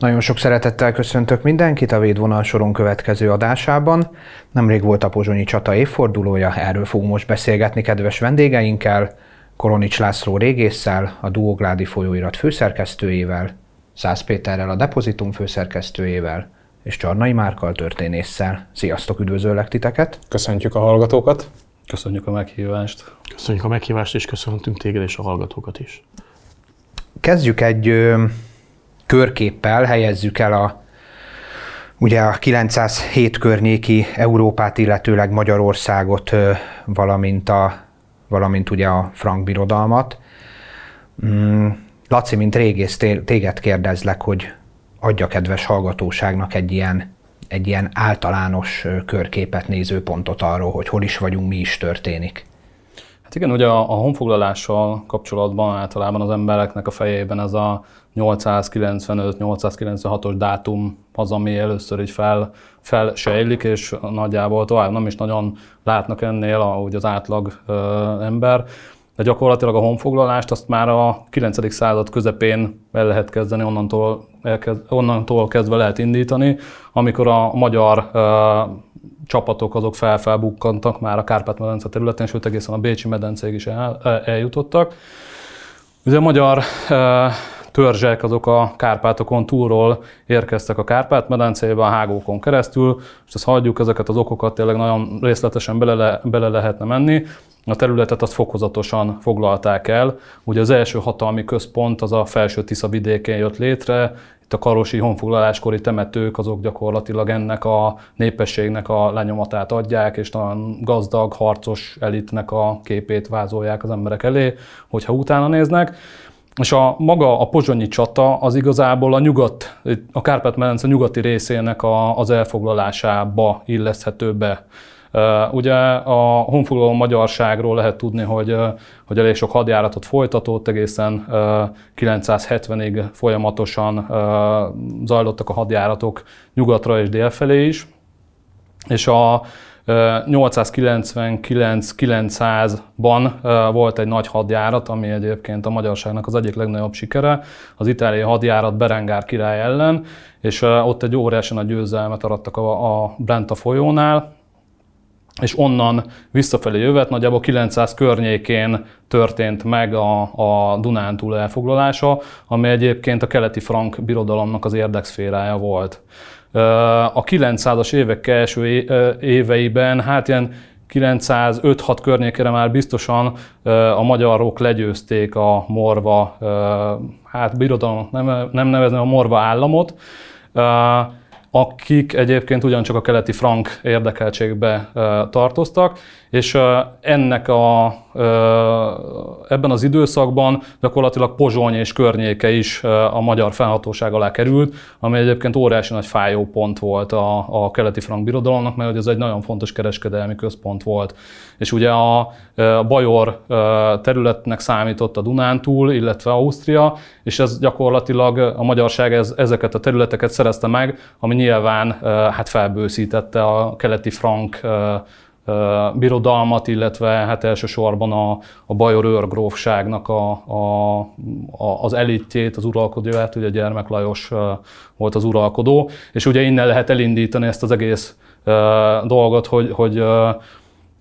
Nagyon sok szeretettel köszöntök mindenkit a Védvonal soron következő adásában. Nemrég volt a Pozsonyi csata évfordulója, erről fogunk most beszélgetni kedves vendégeinkkel, Koronics László régésszel, a Duogládi folyóirat főszerkesztőjével, Szász Péterrel a Depozitum főszerkesztőjével, és Csarnai Márkal történésszel. Sziasztok, üdvözöllek titeket! Köszöntjük a hallgatókat! Köszönjük a meghívást! Köszönjük a meghívást, és köszöntünk téged és a hallgatókat is. Kezdjük egy körképpel, helyezzük el a ugye a 907 környéki Európát, illetőleg Magyarországot, valamint, a, valamint ugye a frank birodalmat. Mm, Laci, mint régész, téged kérdezlek, hogy adja kedves hallgatóságnak egy ilyen, egy ilyen általános körképet, nézőpontot arról, hogy hol is vagyunk, mi is történik. Hát igen, ugye a, a honfoglalással kapcsolatban általában az embereknek a fejében ez a 895-896-os dátum az, ami először így fel, felsejlik, és nagyjából tovább nem is nagyon látnak ennél ahogy az átlag ö, ember de gyakorlatilag a honfoglalást azt már a 9. század közepén el lehet kezdeni, onnantól, elkezd, onnantól kezdve lehet indítani, amikor a magyar uh, csapatok azok felfelbukkantak már a Kárpát-medence területén, sőt egészen a Bécsi medencéig is el, eljutottak. Ugye a magyar uh, törzsek azok a Kárpátokon túlról érkeztek a Kárpát-medencébe, a hágókon keresztül, és ezt hagyjuk, ezeket az okokat tényleg nagyon részletesen bele, le, bele lehetne menni. A területet azt fokozatosan foglalták el. Ugye az első hatalmi központ az a felső Tisza vidékén jött létre, itt a karosi honfoglaláskori temetők azok gyakorlatilag ennek a népességnek a lenyomatát adják, és nagyon gazdag, harcos elitnek a képét vázolják az emberek elé, hogyha utána néznek. És a maga a pozsonyi csata az igazából a nyugat, a Kárpát-medence nyugati részének a, az elfoglalásába illeszthető be. Ugye a honfoglaló magyarságról lehet tudni, hogy, hogy elég sok hadjáratot folytatott, egészen 970-ig folyamatosan zajlottak a hadjáratok nyugatra és délfelé is. És a 899-900-ban volt egy nagy hadjárat, ami egyébként a magyarságnak az egyik legnagyobb sikere, az itáliai hadjárat Berengár király ellen, és ott egy óriási nagy győzelmet arattak a, a Brenta folyónál, és onnan visszafelé jövet, nagyjából 900 környékén történt meg a, a Dunántúl elfoglalása, ami egyébként a keleti frank birodalomnak az érdekszférája volt. A 900-as évek első éveiben, hát ilyen 905-6 környékére már biztosan a magyarok legyőzték a morva, hát birodalom nem, nem nevezném a morva államot, akik egyébként ugyancsak a keleti frank érdekeltségbe tartoztak, és ennek a, ebben az időszakban gyakorlatilag Pozsony és környéke is a magyar felhatóság alá került, ami egyébként óriási nagy fájó pont volt a, a keleti frank birodalomnak, mert ez egy nagyon fontos kereskedelmi központ volt. És ugye a, a Bajor területnek számított a Dunántúl, illetve Ausztria, és ez gyakorlatilag a magyarság ez, ezeket a területeket szerezte meg, ami nyilván hát felbőszítette a keleti frank birodalmat, illetve hát elsősorban a, a Bajor őrgrófságnak a, a, a, az elitjét, az uralkodóját, ugye Gyermek Lajos volt az uralkodó, és ugye innen lehet elindítani ezt az egész dolgot, hogy, hogy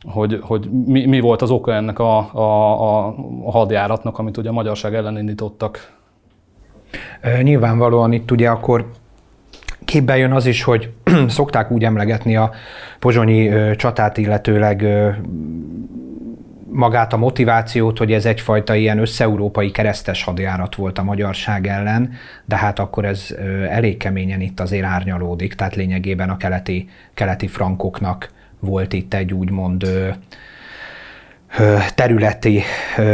hogy, hogy mi, mi volt az oka ennek a, a, a hadjáratnak, amit ugye a magyarság ellen indítottak. Nyilvánvalóan itt ugye akkor képbe jön az is, hogy szokták úgy emlegetni a pozsonyi csatát, illetőleg magát a motivációt, hogy ez egyfajta ilyen összeurópai keresztes hadjárat volt a magyarság ellen, de hát akkor ez elég keményen itt azért árnyalódik, tehát lényegében a keleti, keleti frankoknak volt itt egy úgymond területi,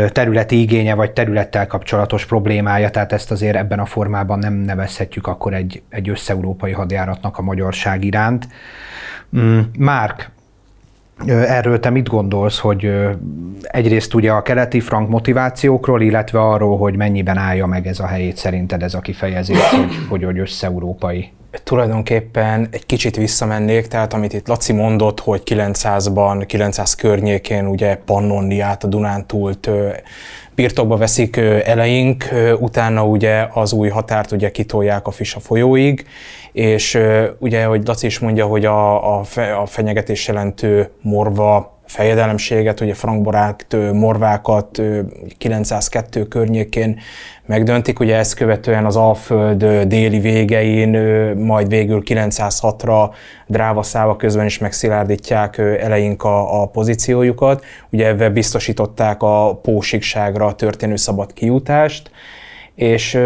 területi igénye vagy területtel kapcsolatos problémája, tehát ezt azért ebben a formában nem nevezhetjük akkor egy, egy összeurópai hadjáratnak a magyarság iránt. Mm, Márk, Erről te mit gondolsz, hogy egyrészt ugye a keleti frank motivációkról, illetve arról, hogy mennyiben állja meg ez a helyét szerinted ez a kifejezés, hogy, hogy, hogy összeurópai tulajdonképpen egy kicsit visszamennék, tehát amit itt Laci mondott, hogy 900-ban, 900 környékén ugye Pannoniát, a Dunántúlt birtokba veszik eleink, utána ugye az új határt ugye kitolják a Fisa folyóig, és ugye, hogy Laci is mondja, hogy a, a, fe, a fenyegetés jelentő morva fejedelemséget, ugye frankborát, morvákat 902 környékén megdöntik, ugye ezt követően az Alföld déli végein, majd végül 906-ra Drávaszáva közben is megszilárdítják eleink a, a pozíciójukat, ugye ebben biztosították a pósikságra történő szabad kijutást, és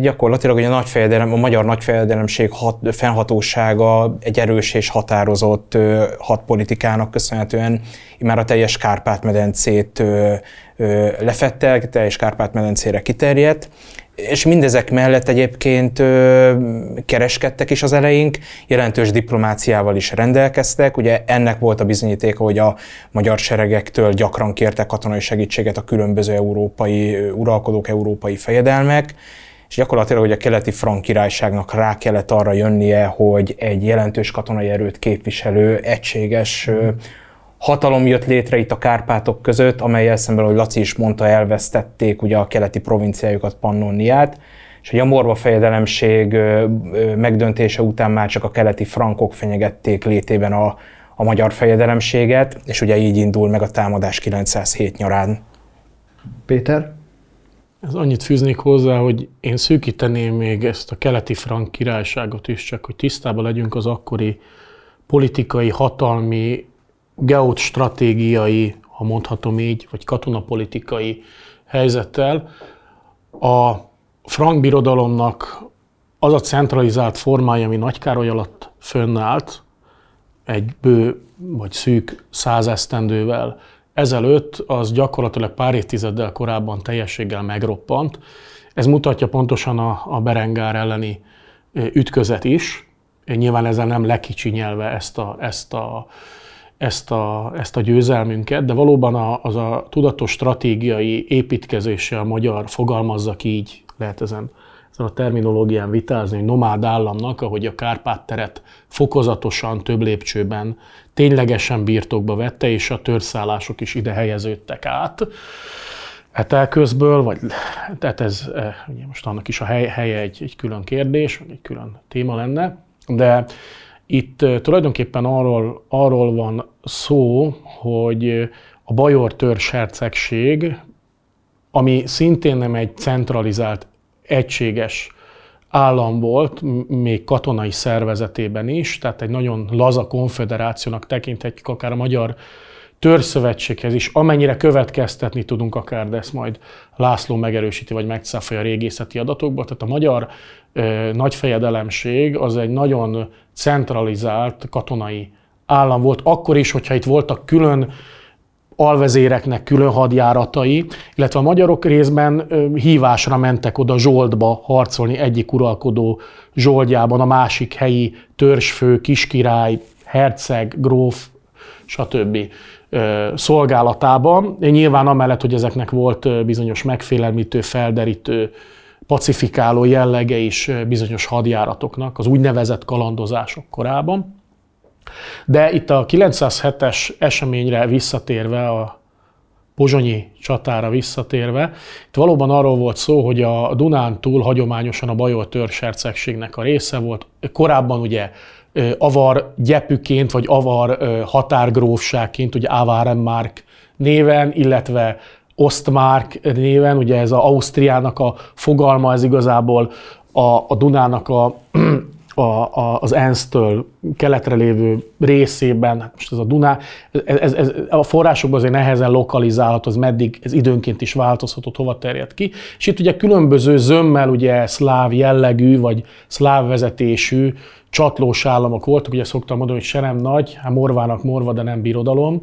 gyakorlatilag ugye a, nagyfejedelem, a magyar nagyfejedelemség hat, fennhatósága egy erős és határozott hatpolitikának köszönhetően már a teljes Kárpát-medencét lefette, teljes Kárpát-medencére kiterjedt, és mindezek mellett egyébként ö, kereskedtek is az eleink, jelentős diplomáciával is rendelkeztek. Ugye ennek volt a bizonyítéka, hogy a magyar seregektől gyakran kértek katonai segítséget a különböző európai uralkodók, európai fejedelmek, és gyakorlatilag hogy a keleti frank királyságnak rá kellett arra jönnie, hogy egy jelentős katonai erőt képviselő, egységes hatalom jött létre itt a Kárpátok között, amelyel szemben, ahogy Laci is mondta, elvesztették ugye a keleti provinciájukat, Pannoniát, és hogy a morva fejedelemség megdöntése után már csak a keleti frankok fenyegették létében a, a magyar fejedelemséget, és ugye így indul meg a támadás 907 nyarán. Péter? Ez annyit fűznék hozzá, hogy én szűkíteném még ezt a keleti frank királyságot is, csak hogy tisztában legyünk az akkori politikai, hatalmi geostratégiai, ha mondhatom így, vagy katonapolitikai helyzettel. A frank birodalomnak az a centralizált formája, ami Nagykároly alatt fönnállt, egy bő vagy szűk százesztendővel ezelőtt, az gyakorlatilag pár évtizeddel korábban teljességgel megroppant. Ez mutatja pontosan a, a Berengár elleni ütközet is. Nyilván ezzel nem lekicsinyelve ezt a, ezt a ezt a, ezt a győzelmünket, de valóban a, az a tudatos stratégiai építkezése a magyar fogalmazza ki így, lehet ezen, ezen a terminológián vitázni, hogy nomád államnak, ahogy a Kárpát-teret fokozatosan, több lépcsőben ténylegesen birtokba vette, és a törszállások is ide helyeződtek át. Etelközből, vagy tehát ez eh, ugye most annak is a hely, helye egy, egy külön kérdés, egy külön téma lenne, de itt tulajdonképpen arról, arról van szó, hogy a Bajor törzs hercegség, ami szintén nem egy centralizált, egységes állam volt, még katonai szervezetében is, tehát egy nagyon laza konfederációnak tekinthetjük akár a magyar törzszövetséghez is, amennyire következtetni tudunk akár, de ezt majd László megerősíti, vagy megcáfolja a régészeti adatokba. Tehát a magyar ö, nagyfejedelemség az egy nagyon centralizált katonai állam volt, akkor is, hogyha itt voltak külön alvezéreknek külön hadjáratai, illetve a magyarok részben hívásra mentek oda Zsoltba harcolni egyik uralkodó Zsoltjában, a másik helyi törzsfő, kiskirály, herceg, gróf, stb szolgálatában. Nyilván amellett, hogy ezeknek volt bizonyos megfélelmítő, felderítő, pacifikáló jellege is bizonyos hadjáratoknak, az úgynevezett kalandozások korában. De itt a 907-es eseményre visszatérve, a pozsonyi csatára visszatérve, itt valóban arról volt szó, hogy a Dunán túl hagyományosan a Bajor törzsercegségnek a része volt. Korábban ugye avar gyepüként, vagy avar határgrófságként, ugye Avarenmark néven, illetve Ostmark néven, ugye ez az Ausztriának a fogalma, ez igazából a, a Dunának a, a, a, az ENSZ-től keletre lévő részében, hát most ez a Duná, ez, ez, ez a forrásokban azért nehezen lokalizálható, az meddig, ez időnként is változható, hova terjed ki. És itt ugye különböző zömmel ugye szláv jellegű, vagy szláv vezetésű csatlós államok voltak, ugye szoktam mondani, hogy se nem nagy, hát morvának morva, de nem birodalom,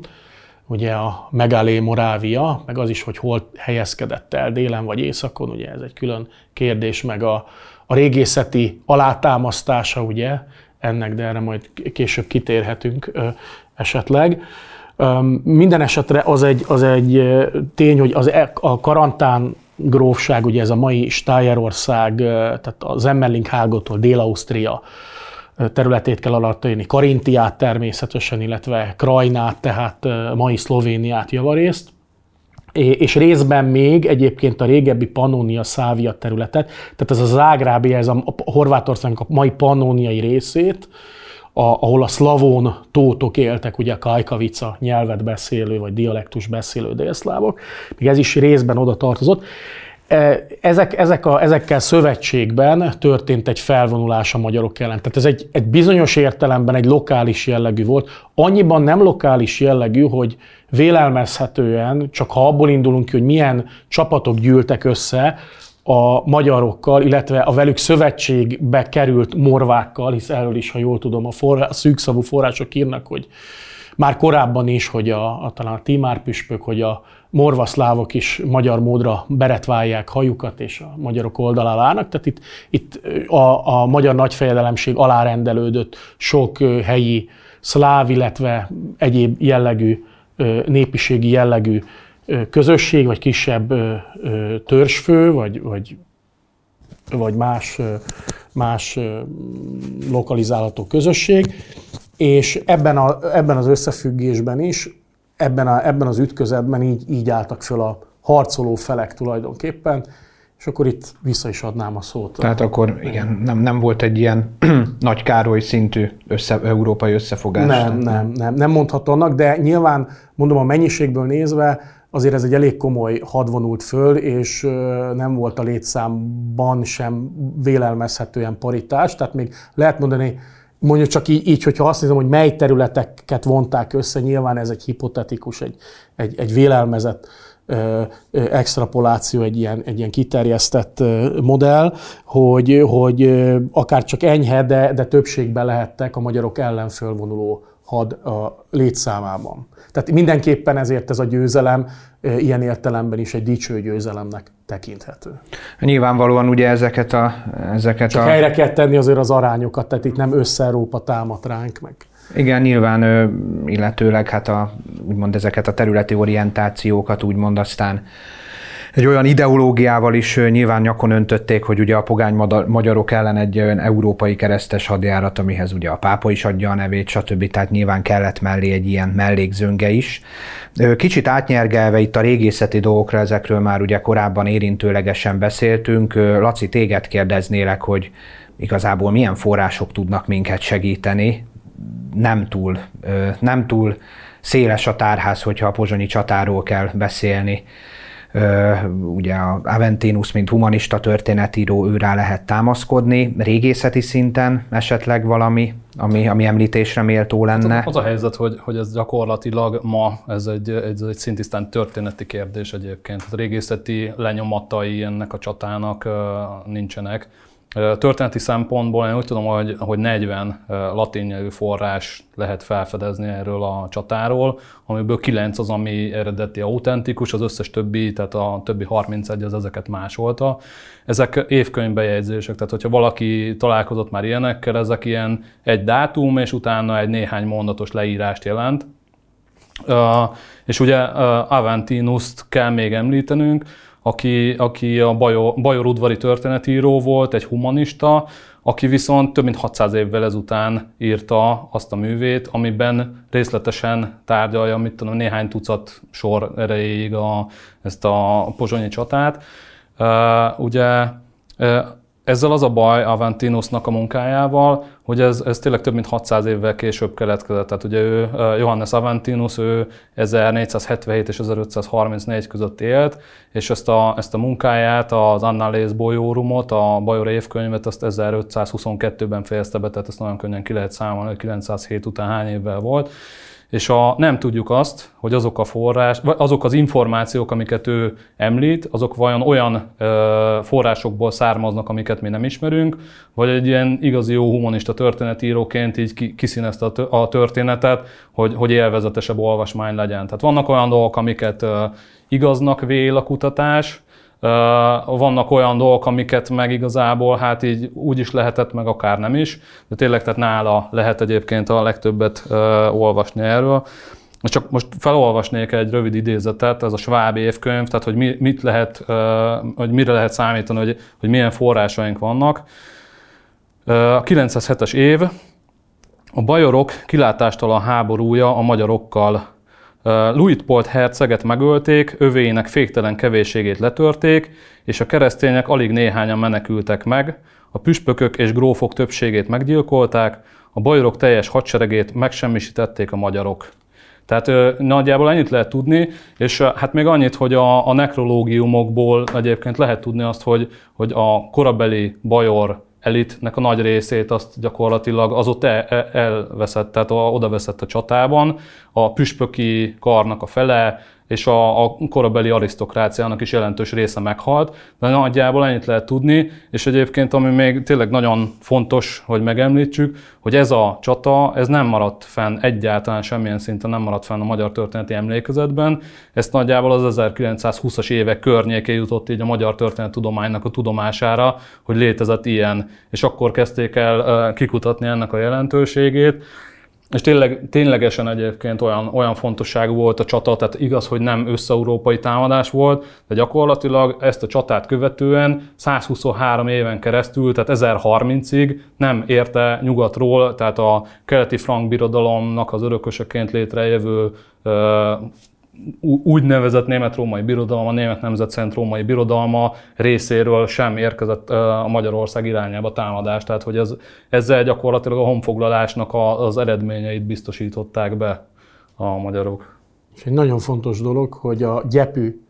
ugye a Megalé Morávia, meg az is, hogy hol helyezkedett el, délen vagy északon, ugye ez egy külön kérdés, meg a, a régészeti alátámasztása, ugye, ennek, de erre majd később kitérhetünk ö, esetleg. Ö, minden esetre az egy, az egy tény, hogy az, e, a karantán grófság, ugye ez a mai Stájerország, tehát az Emmerling hágótól Dél-Ausztria területét kell alattani, Karintiát természetesen, illetve Krajnát, tehát mai Szlovéniát javarészt. És részben még egyébként a régebbi Pannonia Szávia területet, tehát ez a Zágrábi, ez a Horvátországnak a mai pannóniai részét, ahol a szlavón tótok éltek, ugye a kajkavica nyelvet beszélő, vagy dialektus beszélő délszlávok, még ez is részben oda tartozott. Ezek, ezek a, ezekkel szövetségben történt egy felvonulás a magyarok ellen. Tehát ez egy, egy bizonyos értelemben egy lokális jellegű volt. Annyiban nem lokális jellegű, hogy vélelmezhetően, csak ha abból indulunk ki, hogy milyen csapatok gyűltek össze, a magyarokkal, illetve a velük szövetségbe került morvákkal, hisz erről is, ha jól tudom, a, forrá, a szűkszavú források írnak, hogy már korábban is, hogy a, a talán a Timár püspök, hogy a morvaszlávok is magyar módra beretválják hajukat, és a magyarok oldalára állnak. Tehát itt, itt a, a magyar nagyfejedelemség alárendelődött sok helyi szláv, illetve egyéb jellegű, népiségi jellegű közösség, vagy kisebb törzsfő, vagy, vagy, vagy más, más lokalizálható közösség, és ebben, a, ebben az összefüggésben is, ebben, a, ebben az ütközetben így, így álltak föl a harcoló felek tulajdonképpen, és akkor itt vissza is adnám a szót. Tehát akkor igen, nem, nem volt egy ilyen nagy Károly szintű össze, európai összefogás. Nem, nem, nem, nem mondható annak, de nyilván mondom a mennyiségből nézve azért ez egy elég komoly had vonult föl, és nem volt a létszámban sem vélelmezhetően paritás, tehát még lehet mondani, mondjuk csak így, így, hogyha azt nézem, hogy mely területeket vonták össze, nyilván ez egy hipotetikus, egy, egy, egy vélelmezett extrapoláció, egy ilyen, egy ilyen kiterjesztett modell, hogy, hogy akár csak enyhe, de, de többségben lehettek a magyarok ellen fölvonuló had a létszámában. Tehát mindenképpen ezért ez a győzelem ilyen értelemben is egy dicső győzelemnek tekinthető. Nyilvánvalóan ugye ezeket a... Ezeket Csak a... helyre kell tenni azért az arányokat, tehát itt nem össze-Európa támad ránk meg. Igen, nyilván illetőleg hát a, úgymond ezeket a területi orientációkat úgymond aztán egy olyan ideológiával is nyilván nyakon öntötték, hogy ugye a pogány magyarok ellen egy olyan európai keresztes hadjárat, amihez ugye a pápa is adja a nevét, stb. Tehát nyilván kellett mellé egy ilyen mellékzönge is. Kicsit átnyergelve itt a régészeti dolgokra, ezekről már ugye korábban érintőlegesen beszéltünk. Laci, téged kérdeznélek, hogy igazából milyen források tudnak minket segíteni, nem túl, nem túl széles a tárház, hogyha a pozsonyi csatáról kell beszélni ugye a Aventinus, mint humanista történetíró, őrá lehet támaszkodni, régészeti szinten esetleg valami, ami, ami említésre méltó lenne. Hát az a helyzet, hogy, hogy ez gyakorlatilag ma ez egy, egy, egy szintisztán történeti kérdés egyébként. A régészeti lenyomatai ennek a csatának nincsenek. Történeti szempontból én úgy tudom, hogy, hogy 40 latin nyelvű forrás lehet felfedezni erről a csatáról, amiből 9 az, ami eredeti autentikus, az összes többi, tehát a többi 31 az ezeket másolta. Ezek évkönyvbejegyzések, tehát hogyha valaki találkozott már ilyenekkel, ezek ilyen egy dátum, és utána egy néhány mondatos leírást jelent. És ugye Aventinuszt kell még említenünk, aki, aki a Bajor, Bajor udvari történetíró volt, egy humanista, aki viszont több mint 600 évvel ezután írta azt a művét, amiben részletesen tárgyalja, mit tudom, néhány tucat sor erejéig a, ezt a pozsonyi csatát. Uh, ugye uh, ezzel az a baj Aventinusnak a munkájával, hogy ez, ez tényleg több mint 600 évvel később keletkezett. Tehát ugye ő, Johannes Aventinus, ő 1477 és 1534 között élt, és ezt a, ezt a munkáját, az Annales Boiorumot, a Bajor évkönyvet, azt 1522-ben fejezte be, tehát ezt nagyon könnyen ki lehet számolni, hogy 907 után hány évvel volt és a, nem tudjuk azt, hogy azok a forrás, azok az információk, amiket ő említ, azok vajon olyan ö, forrásokból származnak, amiket mi nem ismerünk, vagy egy ilyen igazi jó humanista történetíróként így kiszínezte a történetet, hogy, hogy élvezetesebb olvasmány legyen. Tehát vannak olyan dolgok, amiket ö, igaznak vél a kutatás, vannak olyan dolgok, amiket meg igazából hát így úgy is lehetett, meg akár nem is, de tényleg tehát nála lehet egyébként a legtöbbet olvasni erről. csak most felolvasnék egy rövid idézetet, ez a Schwab évkönyv, tehát hogy mi, mit lehet, hogy mire lehet számítani, hogy, hogy milyen forrásaink vannak. A 907-es év, a bajorok kilátástalan háborúja a magyarokkal. Luitpolt herceget megölték, övéinek féktelen kevésségét letörték, és a keresztények alig néhányan menekültek meg, a püspökök és grófok többségét meggyilkolták, a bajorok teljes hadseregét megsemmisítették a magyarok. Tehát nagyjából ennyit lehet tudni, és hát még annyit, hogy a, a nekrológiumokból egyébként lehet tudni azt, hogy, hogy a korabeli bajor elitnek a nagy részét azt gyakorlatilag az ott el, el, elveszett, tehát oda veszett a csatában. A püspöki karnak a fele, és a, a korabeli arisztokráciának is jelentős része meghalt, de nagyjából ennyit lehet tudni, és egyébként ami még tényleg nagyon fontos, hogy megemlítsük, hogy ez a csata, ez nem maradt fenn egyáltalán semmilyen szinten nem maradt fenn a magyar történeti emlékezetben, ezt nagyjából az 1920-as évek környékén jutott így a magyar tudománynak a tudomására, hogy létezett ilyen, és akkor kezdték el kikutatni ennek a jelentőségét, és tényleg, ténylegesen egyébként olyan, olyan fontosságú volt a csata, tehát igaz, hogy nem összeurópai támadás volt, de gyakorlatilag ezt a csatát követően 123 éven keresztül, tehát 1030-ig nem érte nyugatról, tehát a keleti frank birodalomnak az örököseként létrejövő úgynevezett német-római birodalom, a német nemzet szent római birodalma részéről sem érkezett a Magyarország irányába támadás, tehát hogy ez, ezzel gyakorlatilag a honfoglalásnak az eredményeit biztosították be a magyarok. És egy nagyon fontos dolog, hogy a gyepű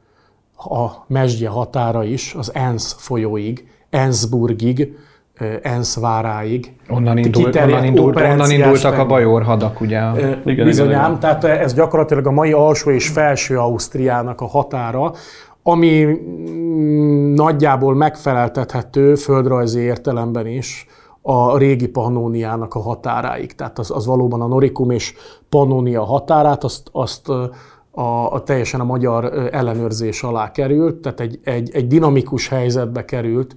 a mesdje határa is az Ensz folyóig, Enzburgig ENSZ váráig. Onnan, indult, onnan, indult, onnan indultak a bajor hadak, ugye? Igen, Bizonyám, igen. tehát ez gyakorlatilag a mai alsó és felső Ausztriának a határa, ami mm, nagyjából megfeleltethető földrajzi értelemben is a régi Pannóniának a határáig. Tehát az, az valóban a Norikum és Pannonia határát, azt, azt a, a teljesen a magyar ellenőrzés alá került, tehát egy, egy, egy dinamikus helyzetbe került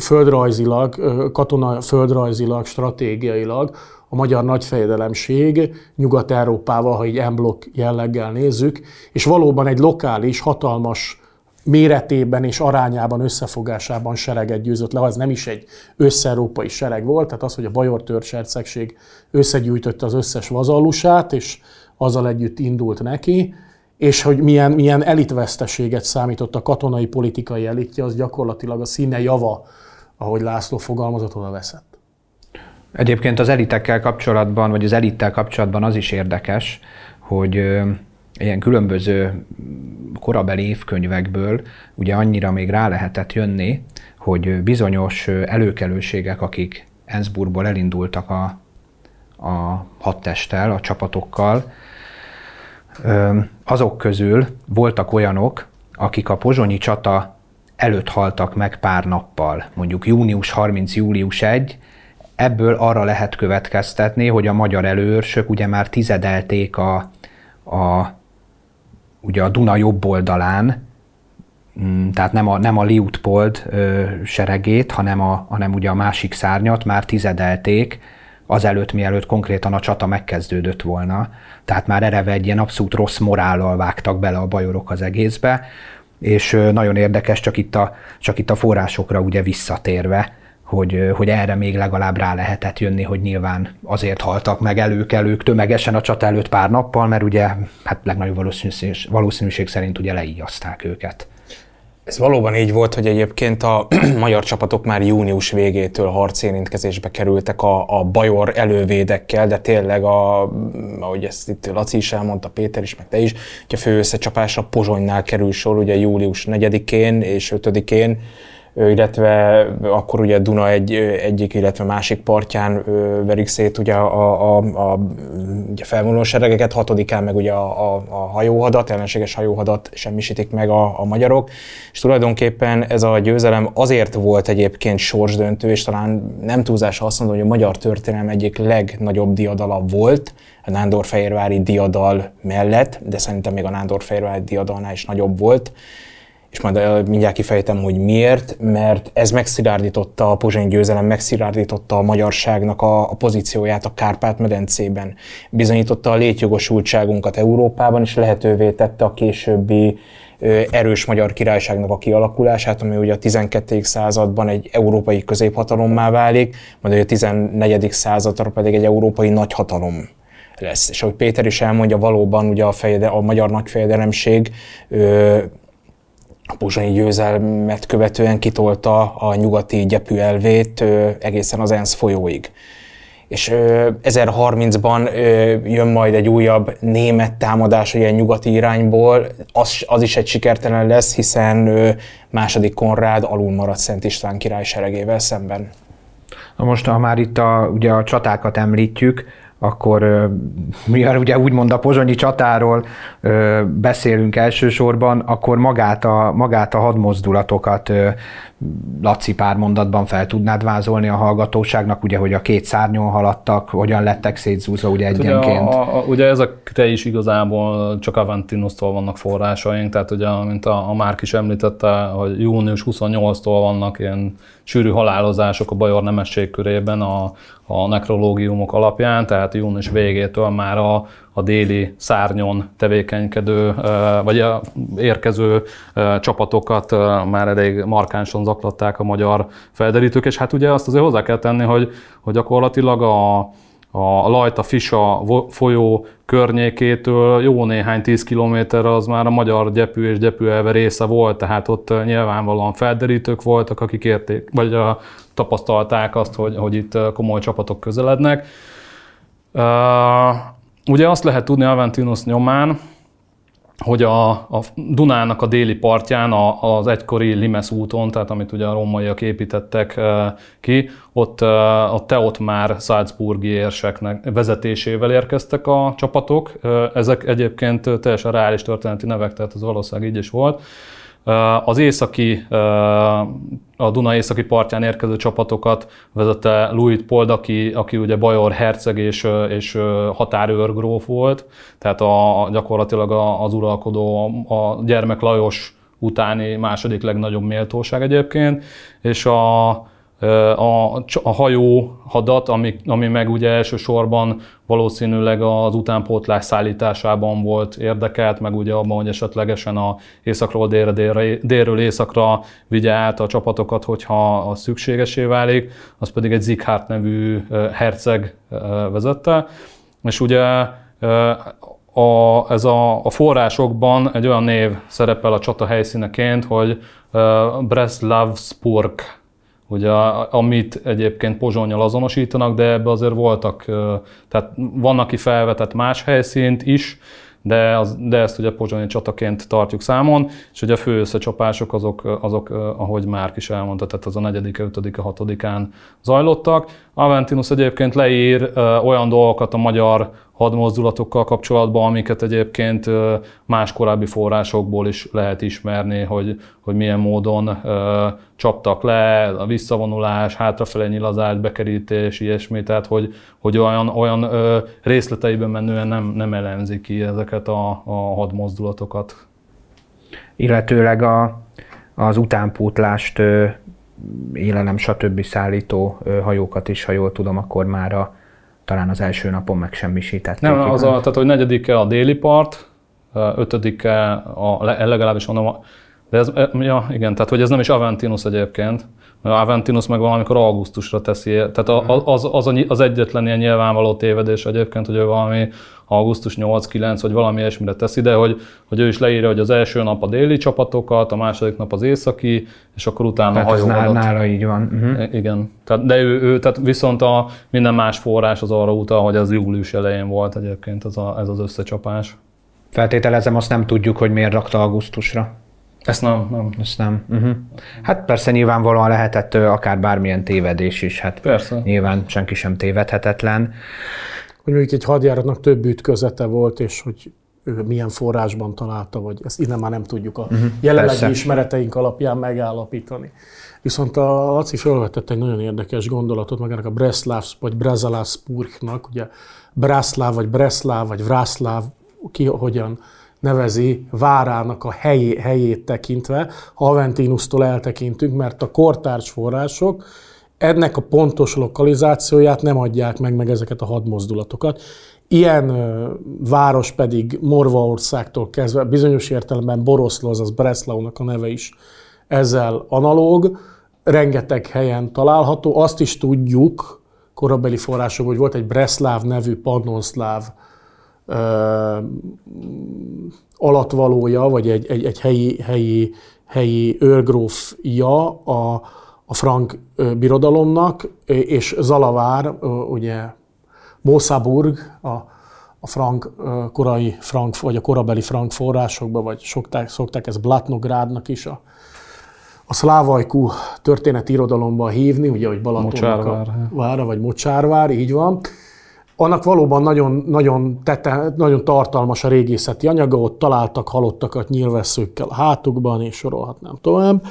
földrajzilag, katona földrajzilag, stratégiailag a magyar nagyfejedelemség Nyugat-Európával, ha így emblok jelleggel nézzük, és valóban egy lokális, hatalmas méretében és arányában, összefogásában sereget győzött le, az nem is egy összeurópai sereg volt, tehát az, hogy a Bajor törzsercegség összegyűjtötte az összes vazallusát, és azzal együtt indult neki, és hogy milyen, milyen elitveszteséget számított a katonai politikai elitje, az gyakorlatilag a színe java, ahogy László fogalmazott, oda veszett. Egyébként az elitekkel kapcsolatban, vagy az elittel kapcsolatban az is érdekes, hogy ilyen különböző korabeli évkönyvekből ugye annyira még rá lehetett jönni, hogy bizonyos előkelőségek, akik Enzburgból elindultak a, a hadtesttel, a csapatokkal, azok közül voltak olyanok, akik a pozsonyi csata előtt haltak meg pár nappal, mondjuk június 30, július 1, ebből arra lehet következtetni, hogy a magyar előőrsök ugye már tizedelték a, a, ugye a Duna jobb oldalán, mm, tehát nem a, nem a Liutpold ö, seregét, hanem, a, hanem ugye a másik szárnyat már tizedelték, azelőtt, mielőtt konkrétan a csata megkezdődött volna. Tehát már ereve egy ilyen abszolút rossz morállal vágtak bele a bajorok az egészbe, és nagyon érdekes, csak itt a, csak itt a forrásokra ugye visszatérve, hogy, hogy erre még legalább rá lehetett jönni, hogy nyilván azért haltak meg előkelők tömegesen a csata előtt pár nappal, mert ugye hát legnagyobb valószínűség, valószínűség szerint ugye leíjazták őket. Ez valóban így volt, hogy egyébként a magyar csapatok már június végétől harcérintkezésbe kerültek a, a bajor elővédekkel, de tényleg, a, ahogy ezt itt Laci is elmondta, Péter is, meg te is, hogy a fő összecsapásra Pozsonynál kerül sor, ugye július 4-én és 5-én, illetve akkor ugye Duna egy, egyik, illetve másik partján verik szét ugye a, a, a ugye felvonuló seregeket, hatodikán meg ugye a, a, a hajóhadat, ellenséges hajóhadat semmisítik meg a, a magyarok, és tulajdonképpen ez a győzelem azért volt egyébként sorsdöntő, és talán nem túlzás azt mondom, hogy a magyar történelem egyik legnagyobb diadala volt, a Nándorfehérvári diadal mellett, de szerintem még a Nándorfehérvári diadalnál is nagyobb volt, és majd mindjárt kifejtem, hogy miért, mert ez megszilárdította, a pozsonyi győzelem megszilárdította a magyarságnak a, a pozícióját a Kárpát-medencében. Bizonyította a létjogosultságunkat Európában, és lehetővé tette a későbbi erős magyar királyságnak a kialakulását, ami ugye a 12. században egy európai középhatalommá válik, majd a 14. századra pedig egy európai nagyhatalom lesz. És ahogy Péter is elmondja, valóban ugye a, fejede, a magyar nagyfejedelemség a pozsonyi győzelmet követően kitolta a nyugati gyepű elvét egészen az ENSZ folyóig. És 1030-ban jön majd egy újabb német támadás ilyen nyugati irányból, az, az is egy sikertelen lesz, hiszen második Konrád alul maradt Szent István király seregével szemben. Na most, ha már itt a, ugye a csatákat említjük, akkor mivel ugye úgymond a pozsonyi csatáról beszélünk elsősorban, akkor magát a, magát a hadmozdulatokat Laci pár mondatban fel tudnád vázolni a hallgatóságnak, ugye, hogy a két szárnyon haladtak, hogyan lettek szétzúzva ugye hát egyenként? Ugye, a, a, ugye ezekre is igazából csak Aventinusztól vannak forrásaink, tehát ugye, mint a, a Márk is említette, hogy június 28-tól vannak ilyen sűrű halálozások a bajor nemesség körében a, a nekrológiumok alapján, tehát június végétől már a, a déli szárnyon tevékenykedő, vagy a érkező csapatokat már elég markánsan zaklatták a magyar felderítők, és hát ugye azt azért hozzá kell tenni, hogy, hogy gyakorlatilag a, a Lajta-Fisa folyó környékétől jó néhány tíz kilométerre az már a magyar gyepű és gyepűelve része volt, tehát ott nyilvánvalóan felderítők voltak, akik érték, vagy tapasztalták azt, hogy, hogy itt komoly csapatok közelednek. Ugye azt lehet tudni Aventinus nyomán, hogy a, a Dunának a déli partján, a, az egykori Limes úton, tehát amit ugye a rómaiak építettek ki, ott a Teot már Salzburgi érseknek vezetésével érkeztek a csapatok. Ezek egyébként teljesen reális történeti nevek, tehát az valószínűleg így is volt. Az északi, a Duna északi partján érkező csapatokat vezette Louis Pold, aki, aki ugye Bajor herceg és, és határőrgróf volt, tehát a, gyakorlatilag az uralkodó, a gyermek Lajos utáni második legnagyobb méltóság egyébként, és a, a, a hajó hadat, ami, ami meg ugye elsősorban valószínűleg az utánpótlás szállításában volt érdekelt, meg ugye abban, hogy esetlegesen a északról délre, délre, délről északra vigye át a csapatokat, hogyha az szükségesé válik, az pedig egy Zikhárt nevű herceg vezette. És ugye a, ez a, a forrásokban egy olyan név szerepel a csata helyszíneként, hogy Breslavspurg ugye, amit egyébként Pozsonyjal azonosítanak, de ebbe azért voltak, tehát vannak ki felvetett más helyszínt is, de, az, de ezt ugye pozsonyi csataként tartjuk számon, és ugye a fő összecsapások azok, azok ahogy már is elmondta, tehát az a 4 5 6 zajlottak. Aventinus egyébként leír olyan dolgokat a magyar hadmozdulatokkal kapcsolatban, amiket egyébként más korábbi forrásokból is lehet ismerni, hogy, hogy milyen módon csaptak le, a visszavonulás, hátrafele nyilazás, bekerítés, ilyesmi, tehát hogy, hogy olyan, olyan részleteiben menően nem, nem ellenzi ki ezeket a, a hadmozdulatokat. Illetőleg a, az utánpótlást élelem, stb. szállító hajókat is, ha jól tudom, akkor már a talán az első napon megsemmisítették. Nem, az a, tehát hogy negyedike a déli part, ötödike a, legalábbis mondom, de ez, ja, igen, tehát hogy ez nem is Aventinus egyébként, Aventinus meg valamikor augusztusra teszi, tehát az, az, az egyetlen ilyen nyilvánvaló tévedés egyébként, hogy ő valami augusztus 8-9 vagy valami ilyesmire teszi, de hogy, hogy ő is leírja, hogy az első nap a déli csapatokat, a második nap az északi, és akkor utána tehát a hajó nála így van. Uh-huh. Igen. Tehát, de ő, ő, tehát viszont a minden más forrás az arra utal, hogy az július elején volt egyébként ez, a, ez az összecsapás. Feltételezem, azt nem tudjuk, hogy miért rakta augusztusra. Ezt nem, nem. Ezt nem. Uh-huh. Hát persze nyilvánvalóan lehetett akár bármilyen tévedés is, hát persze. nyilván senki sem tévedhetetlen. Hogy mondjuk egy hadjáratnak több ütközete volt, és hogy ő milyen forrásban találta, vagy ezt innen már nem tudjuk a uh-huh. jelenlegi persze. ismereteink alapján megállapítani. Viszont a Laci felvetett egy nagyon érdekes gondolatot magának a Breslav vagy Brezalászpurknak, ugye Braszláv vagy Breslav vagy Vrászláv, ki hogyan nevezi várának a helyé, helyét tekintve, ha Aventinustól eltekintünk, mert a kortárs források ennek a pontos lokalizációját nem adják meg, meg ezeket a hadmozdulatokat. Ilyen ö, város pedig Morvaországtól kezdve, bizonyos értelemben Boroszló, azaz Breslaunak a neve is ezzel analóg, rengeteg helyen található. Azt is tudjuk, korabeli források, hogy volt egy Bresláv nevű pannonszláv alatvalója, vagy egy, egy, egy helyi, helyi, helyi őrgrófja a, a frank birodalomnak, és Zalavár, ugye Mossaburg, a, a frank, korai frank, vagy a korabeli frank forrásokban, vagy szokták, szokták ezt Blatnográdnak is a, a szlávajkú történeti irodalomban hívni, ugye, hogy Balatonnak a vára, vagy Mocsárvár, így van. Annak valóban nagyon, nagyon, tete, nagyon tartalmas a régészeti anyaga, ott találtak halottakat nyilvesszőkkel a hátukban, és sorolhatnám tovább.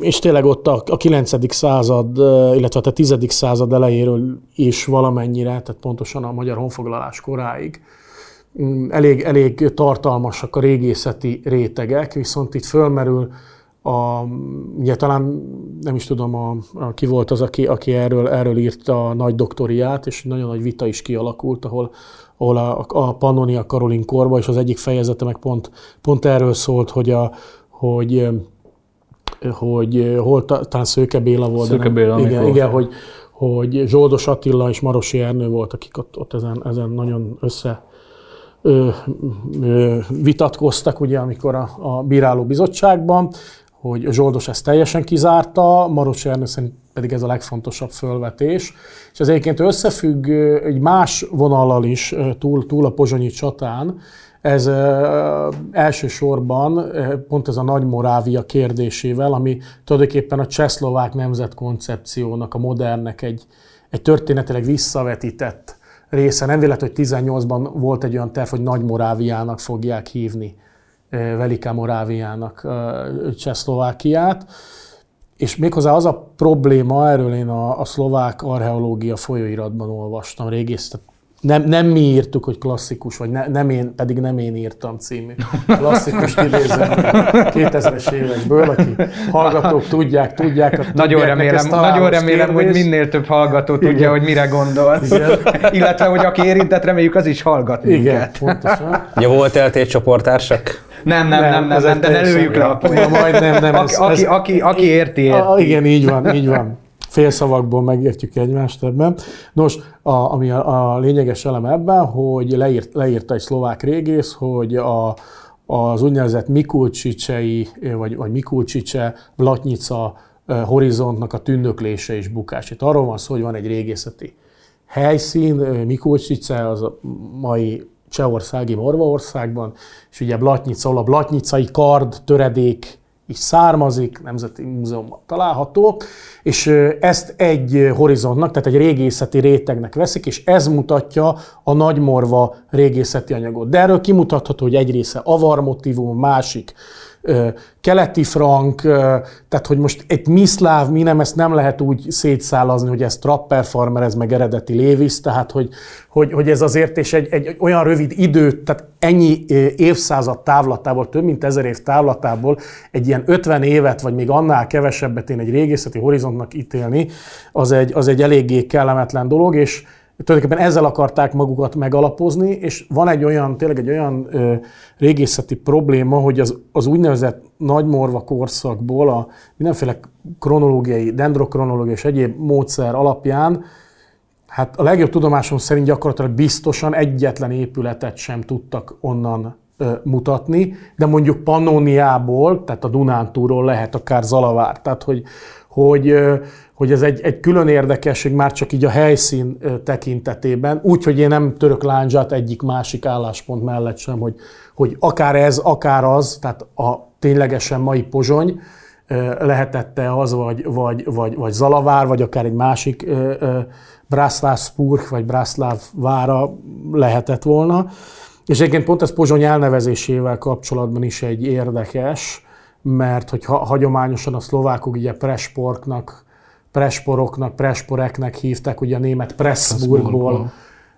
És tényleg ott a, a 9. század, illetve a 10. század elejéről is valamennyire, tehát pontosan a magyar honfoglalás koráig, mm, elég, elég tartalmasak a régészeti rétegek, viszont itt fölmerül a, ugye talán nem is tudom, a, a, ki volt az, aki, aki erről, erről írta a nagy doktoriát, és nagyon nagy vita is kialakult, ahol, ahol a, a Pannonia Karolin korba, és az egyik fejezete meg pont, pont erről szólt, hogy, a, hogy hogy hol talán Szőke Béla volt. Szőke Béla, nem, igen, igen, hogy, hogy Zsoldos Attila és Marosi Ernő volt, akik ott, ott ezen, ezen nagyon össze ö, ö, vitatkoztak, ugye, amikor a, a bíráló bizottságban, hogy Zsoldos ezt teljesen kizárta, Maros Ernő szerint pedig ez a legfontosabb fölvetés. És ez egyébként összefügg egy más vonallal is túl, túl a pozsonyi csatán, ez elsősorban pont ez a Nagy Morávia kérdésével, ami tulajdonképpen a csehszlovák nemzetkoncepciónak, a modernnek egy, egy történetileg visszavetített része. Nem véletlen, hogy 18-ban volt egy olyan terv, hogy Nagy Moráviának fogják hívni Velika Moráviának Csehszlovákiát. És méghozzá az a probléma, erről én a, a szlovák archeológia folyóiratban olvastam régész, nem, nem mi írtuk, hogy klasszikus, vagy ne, nem én, pedig nem én írtam című klasszikus idézem 2000-es évekből, aki hallgatók tudják, tudják. tudják nagyon remélem, nagyon remélem hogy minél több hallgató tudja, Igen. hogy mire gondolsz. Igen. Illetve, hogy aki érintett, reméljük az is hallgat Igen, minket. pontosan. Ja, volt eltét csoportársak? Nem, nem, nem, nem, nem, de ne lőjük le a Majd nem, nem. Aki, ez, aki, aki, aki érti, érti. Igen, így van, így van félszavakból megértjük egymást ebben. Nos, a, ami a, a lényeges elem ebben, hogy leírt, leírta egy szlovák régész, hogy a, az úgynevezett Mikulcsicsei, vagy, vagy Mikulcsicse, Blatnica horizontnak a tündöklése és bukás. Itt arról van szó, hogy van egy régészeti helyszín, Mikulcsice az a mai Csehországi Morvaországban, és ugye Blatnica, a Blatnicai kard töredék is származik, Nemzeti Múzeumban található, és ezt egy horizontnak, tehát egy régészeti rétegnek veszik, és ez mutatja a nagymorva régészeti anyagot. De erről kimutatható, hogy egy része avar motivum, másik keleti frank, tehát hogy most egy mi szláv, mi nem, ezt nem lehet úgy szétszálazni, hogy ez trapper farmer, ez meg eredeti Lévis, tehát hogy, hogy, hogy ez azért és egy, egy olyan rövid idő, tehát ennyi évszázad távlatából, több mint ezer év távlatából egy ilyen 50 évet, vagy még annál kevesebbet én egy régészeti horizontnak ítélni, az egy, az egy eléggé kellemetlen dolog, és tulajdonképpen ezzel akarták magukat megalapozni, és van egy olyan, tényleg egy olyan ö, régészeti probléma, hogy az, az úgynevezett nagymorva korszakból a mindenféle kronológiai, dendrokronológiai és egyéb módszer alapján Hát a legjobb tudomásom szerint gyakorlatilag biztosan egyetlen épületet sem tudtak onnan ö, mutatni, de mondjuk Pannoniából, tehát a Dunántúról lehet akár Zalavár. Tehát, hogy, hogy, hogy ez egy, egy külön érdekesség már csak így a helyszín tekintetében, úgy, hogy én nem török láncsát egyik másik álláspont mellett sem, hogy, hogy akár ez, akár az, tehát a ténylegesen mai pozsony, lehetette az, vagy, vagy, vagy, vagy Zalavár, vagy akár egy másik Brászláv vagy Brászláv vára lehetett volna. És egyébként pont ez Pozsony elnevezésével kapcsolatban is egy érdekes, mert hogy ha, hagyományosan a szlovákok ugye Presporknak, Presporoknak, Presporeknek hívták, ugye a német Pressburgból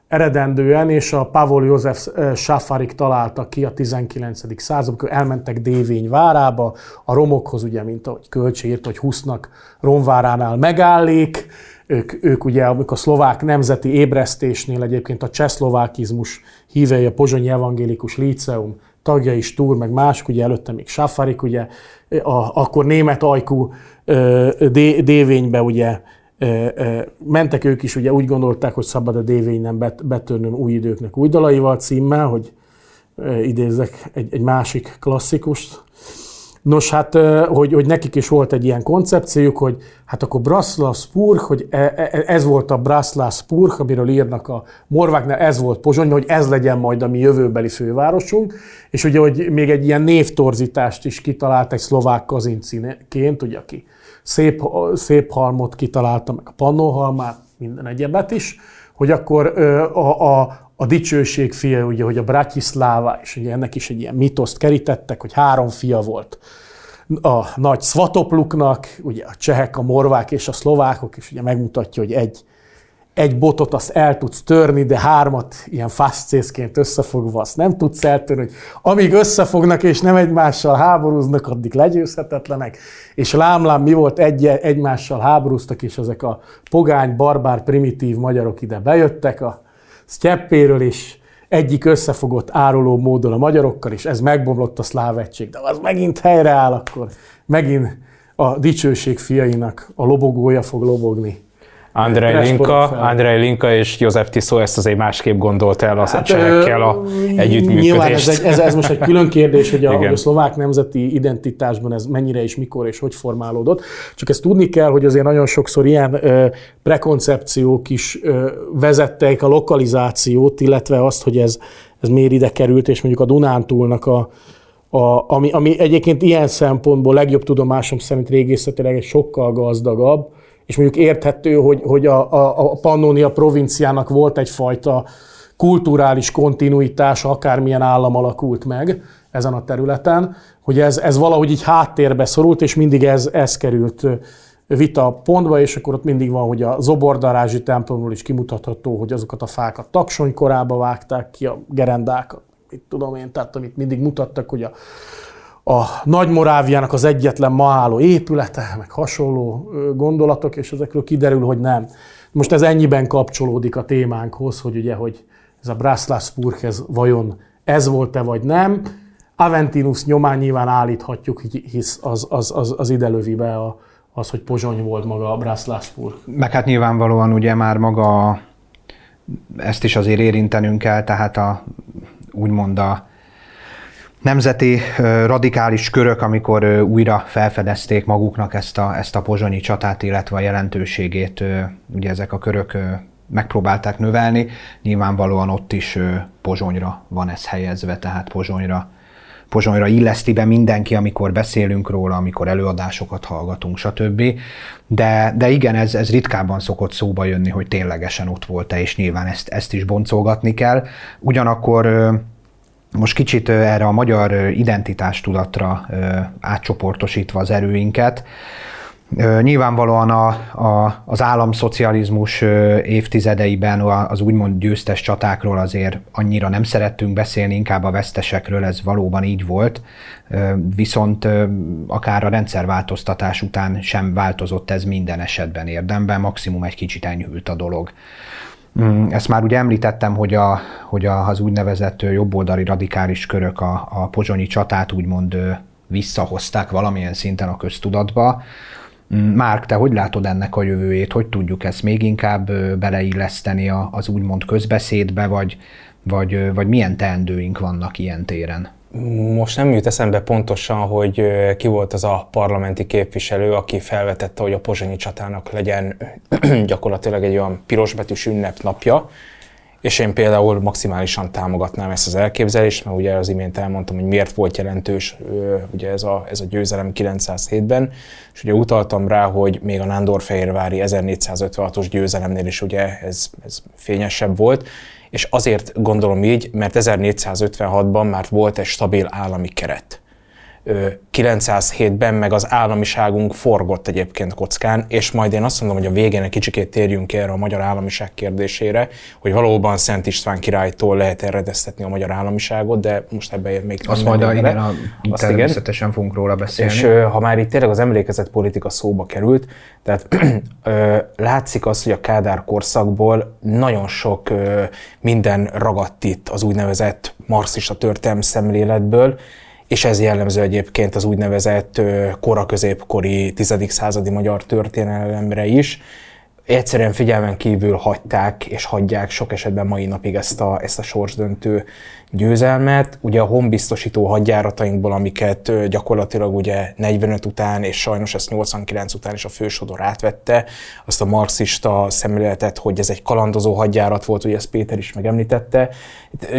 eredendően, és a Pavol József Sáfarik találta ki a 19. században, elmentek Dévény várába, a romokhoz ugye, mint ahogy Kölcsé írt, hogy Husznak Romváránál megállék, ők, ők ugye, amikor a szlovák nemzeti ébresztésnél egyébként a csehszlovákizmus hívei, a Pozsonyi Evangélikus Líceum tagjai, Stúr, meg mások, ugye előtte még Sáfarik, ugye, a, akkor német ajkú dévénybe ugye mentek ők is, ugye úgy gondolták, hogy szabad a dévényen betörnöm új időknek új dalaival címmel, hogy idézzek egy, egy másik klasszikust. Nos, hát, hogy, hogy nekik is volt egy ilyen koncepciójuk, hogy hát akkor Braslavspurg, hogy e, e, ez volt a Braslavspurg, amiről írnak a morváknál, ez volt Pozsony, hogy ez legyen majd a mi jövőbeli fővárosunk, és ugye, hogy még egy ilyen névtorzítást is kitalált egy szlovák kazincinként, ugye, aki szép, szép halmot kitalálta, meg a pannóhalmát, minden egyebet is, hogy akkor a, a, a dicsőség fia, ugye, hogy a Bratislava, és ugye ennek is egy ilyen mitoszt kerítettek, hogy három fia volt a nagy Svatopluknak, ugye a csehek, a morvák és a szlovákok, és ugye megmutatja, hogy egy, egy botot azt el tudsz törni, de hármat ilyen fascészként összefogva azt nem tudsz eltörni, hogy amíg összefognak és nem egymással háborúznak, addig legyőzhetetlenek. És lámlám mi volt, egy, egymással háborúztak, és ezek a pogány, barbár, primitív magyarok ide bejöttek a sztyeppéről, és egyik összefogott áruló módon a magyarokkal, és ez megbomlott a szláv egység. De az megint helyreáll, akkor megint a dicsőség fiainak a lobogója fog lobogni. Andrei Linka, Andrei Linka és József Tiszó ezt azért másképp gondolt el a hát, csehekkel a együttműködést. Nyilván ez, egy, ez, ez most egy külön kérdés, hogy a, a szlovák nemzeti identitásban ez mennyire és mikor és hogy formálódott. Csak ezt tudni kell, hogy azért nagyon sokszor ilyen ö, prekoncepciók is ö, vezettek a lokalizációt, illetve azt, hogy ez, ez miért ide került, és mondjuk a Dunántúlnak a, a, ami, ami egyébként ilyen szempontból legjobb tudomásom szerint régészetileg egy sokkal gazdagabb, és mondjuk érthető, hogy, hogy a, a, a Pannonia provinciának volt egyfajta kulturális kontinuitás, akármilyen állam alakult meg ezen a területen, hogy ez, ez valahogy így háttérbe szorult, és mindig ez, ez került vita pontba, és akkor ott mindig van, hogy a Zobordarázsi templomról is kimutatható, hogy azokat a fákat taksony korába vágták ki, a gerendákat, mit tudom én, tehát amit mindig mutattak, hogy a a Nagymoráviának az egyetlen ma álló épülete, meg hasonló gondolatok, és ezekről kiderül, hogy nem. Most ez ennyiben kapcsolódik a témánkhoz, hogy ugye, hogy ez a Braslavspurg, ez vajon ez volt-e vagy nem. Aventinus nyomán nyilván állíthatjuk, hisz az, az, az, az ide lövi be a, az, hogy Pozsony volt maga a Braslavspurg. Meg hát nyilvánvalóan ugye már maga ezt is azért érintenünk kell, tehát a, úgymond a nemzeti radikális körök, amikor újra felfedezték maguknak ezt a, ezt a pozsonyi csatát, illetve a jelentőségét, ugye ezek a körök megpróbálták növelni, nyilvánvalóan ott is Pozsonyra van ez helyezve, tehát Pozsonyra, Pozsonyra illeszti be mindenki, amikor beszélünk róla, amikor előadásokat hallgatunk, stb. De, de igen, ez, ez ritkábban szokott szóba jönni, hogy ténylegesen ott volt-e, és nyilván ezt, ezt is boncolgatni kell. Ugyanakkor most kicsit erre a magyar identitástudatra átcsoportosítva az erőinket, Nyilvánvalóan a, a, az államszocializmus évtizedeiben az úgymond győztes csatákról azért annyira nem szerettünk beszélni, inkább a vesztesekről ez valóban így volt, viszont akár a rendszerváltoztatás után sem változott ez minden esetben érdemben, maximum egy kicsit enyhült a dolog. Mm, ezt már ugye említettem, hogy, a, hogy az úgynevezett jobboldali radikális körök a, a pozsonyi csatát úgymond visszahozták valamilyen szinten a köztudatba. Mm, Márk, te hogy látod ennek a jövőjét? Hogy tudjuk ezt még inkább beleilleszteni az úgymond közbeszédbe, vagy, vagy, vagy milyen teendőink vannak ilyen téren? Most nem jut eszembe pontosan, hogy ki volt az a parlamenti képviselő, aki felvetette, hogy a pozsonyi csatának legyen gyakorlatilag egy olyan pirosbetűs ünnepnapja, és én például maximálisan támogatnám ezt az elképzelést, mert ugye az imént elmondtam, hogy miért volt jelentős ugye ez a, ez a győzelem 907-ben, és ugye utaltam rá, hogy még a Nándorfehérvári 1456-os győzelemnél is ugye ez, ez fényesebb volt, és azért gondolom így, mert 1456-ban már volt egy stabil állami keret. 907-ben meg az államiságunk forgott egyébként kockán, és majd én azt mondom, hogy a végén egy kicsikét térjünk erre a magyar államiság kérdésére, hogy valóban Szent István királytól lehet eredeztetni a magyar államiságot, de most ebben még Azt majd a, igen, a, természetesen fogunk róla beszélni. És ha már itt tényleg az emlékezett politika szóba került, tehát látszik az, hogy a Kádár korszakból nagyon sok minden ragadt itt az úgynevezett marxista történelmi szemléletből, és ez jellemző egyébként az úgynevezett koraközépkori 10. századi magyar történelemre is. Egyszerűen figyelmen kívül hagyták és hagyják sok esetben mai napig ezt a, ezt a sorsdöntő győzelmet. Ugye a honbiztosító hadjáratainkból, amiket gyakorlatilag ugye 45 után, és sajnos ezt 89 után is a fősodor átvette, azt a marxista szemléletet, hogy ez egy kalandozó hadjárat volt, ugye ezt Péter is megemlítette.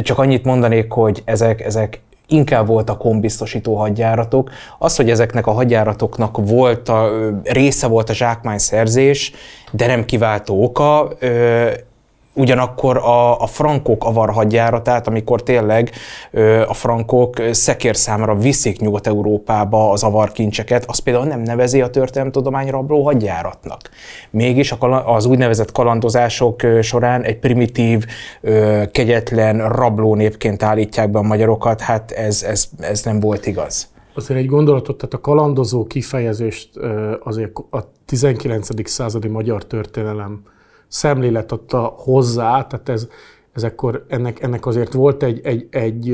Csak annyit mondanék, hogy ezek, ezek inkább voltak honbiztosító hadjáratok. Az, hogy ezeknek a hadjáratoknak volt a, része volt a zsákmányszerzés, de nem kiváltó oka, Ugyanakkor a, a frankok avar hadjáratát, amikor tényleg ö, a frankok szekérszámra viszik Nyugat-Európába az avarkincseket, az például nem nevezi a történelmtudomány rabló hadjáratnak. Mégis az úgynevezett kalandozások során egy primitív, ö, kegyetlen rabló népként állítják be a magyarokat, hát ez, ez, ez nem volt igaz. Azért egy gondolatot, tehát a kalandozó kifejezést azért a 19. századi magyar történelem szemlélet adta hozzá, tehát ez, ez akkor ennek, ennek azért volt egy, egy, egy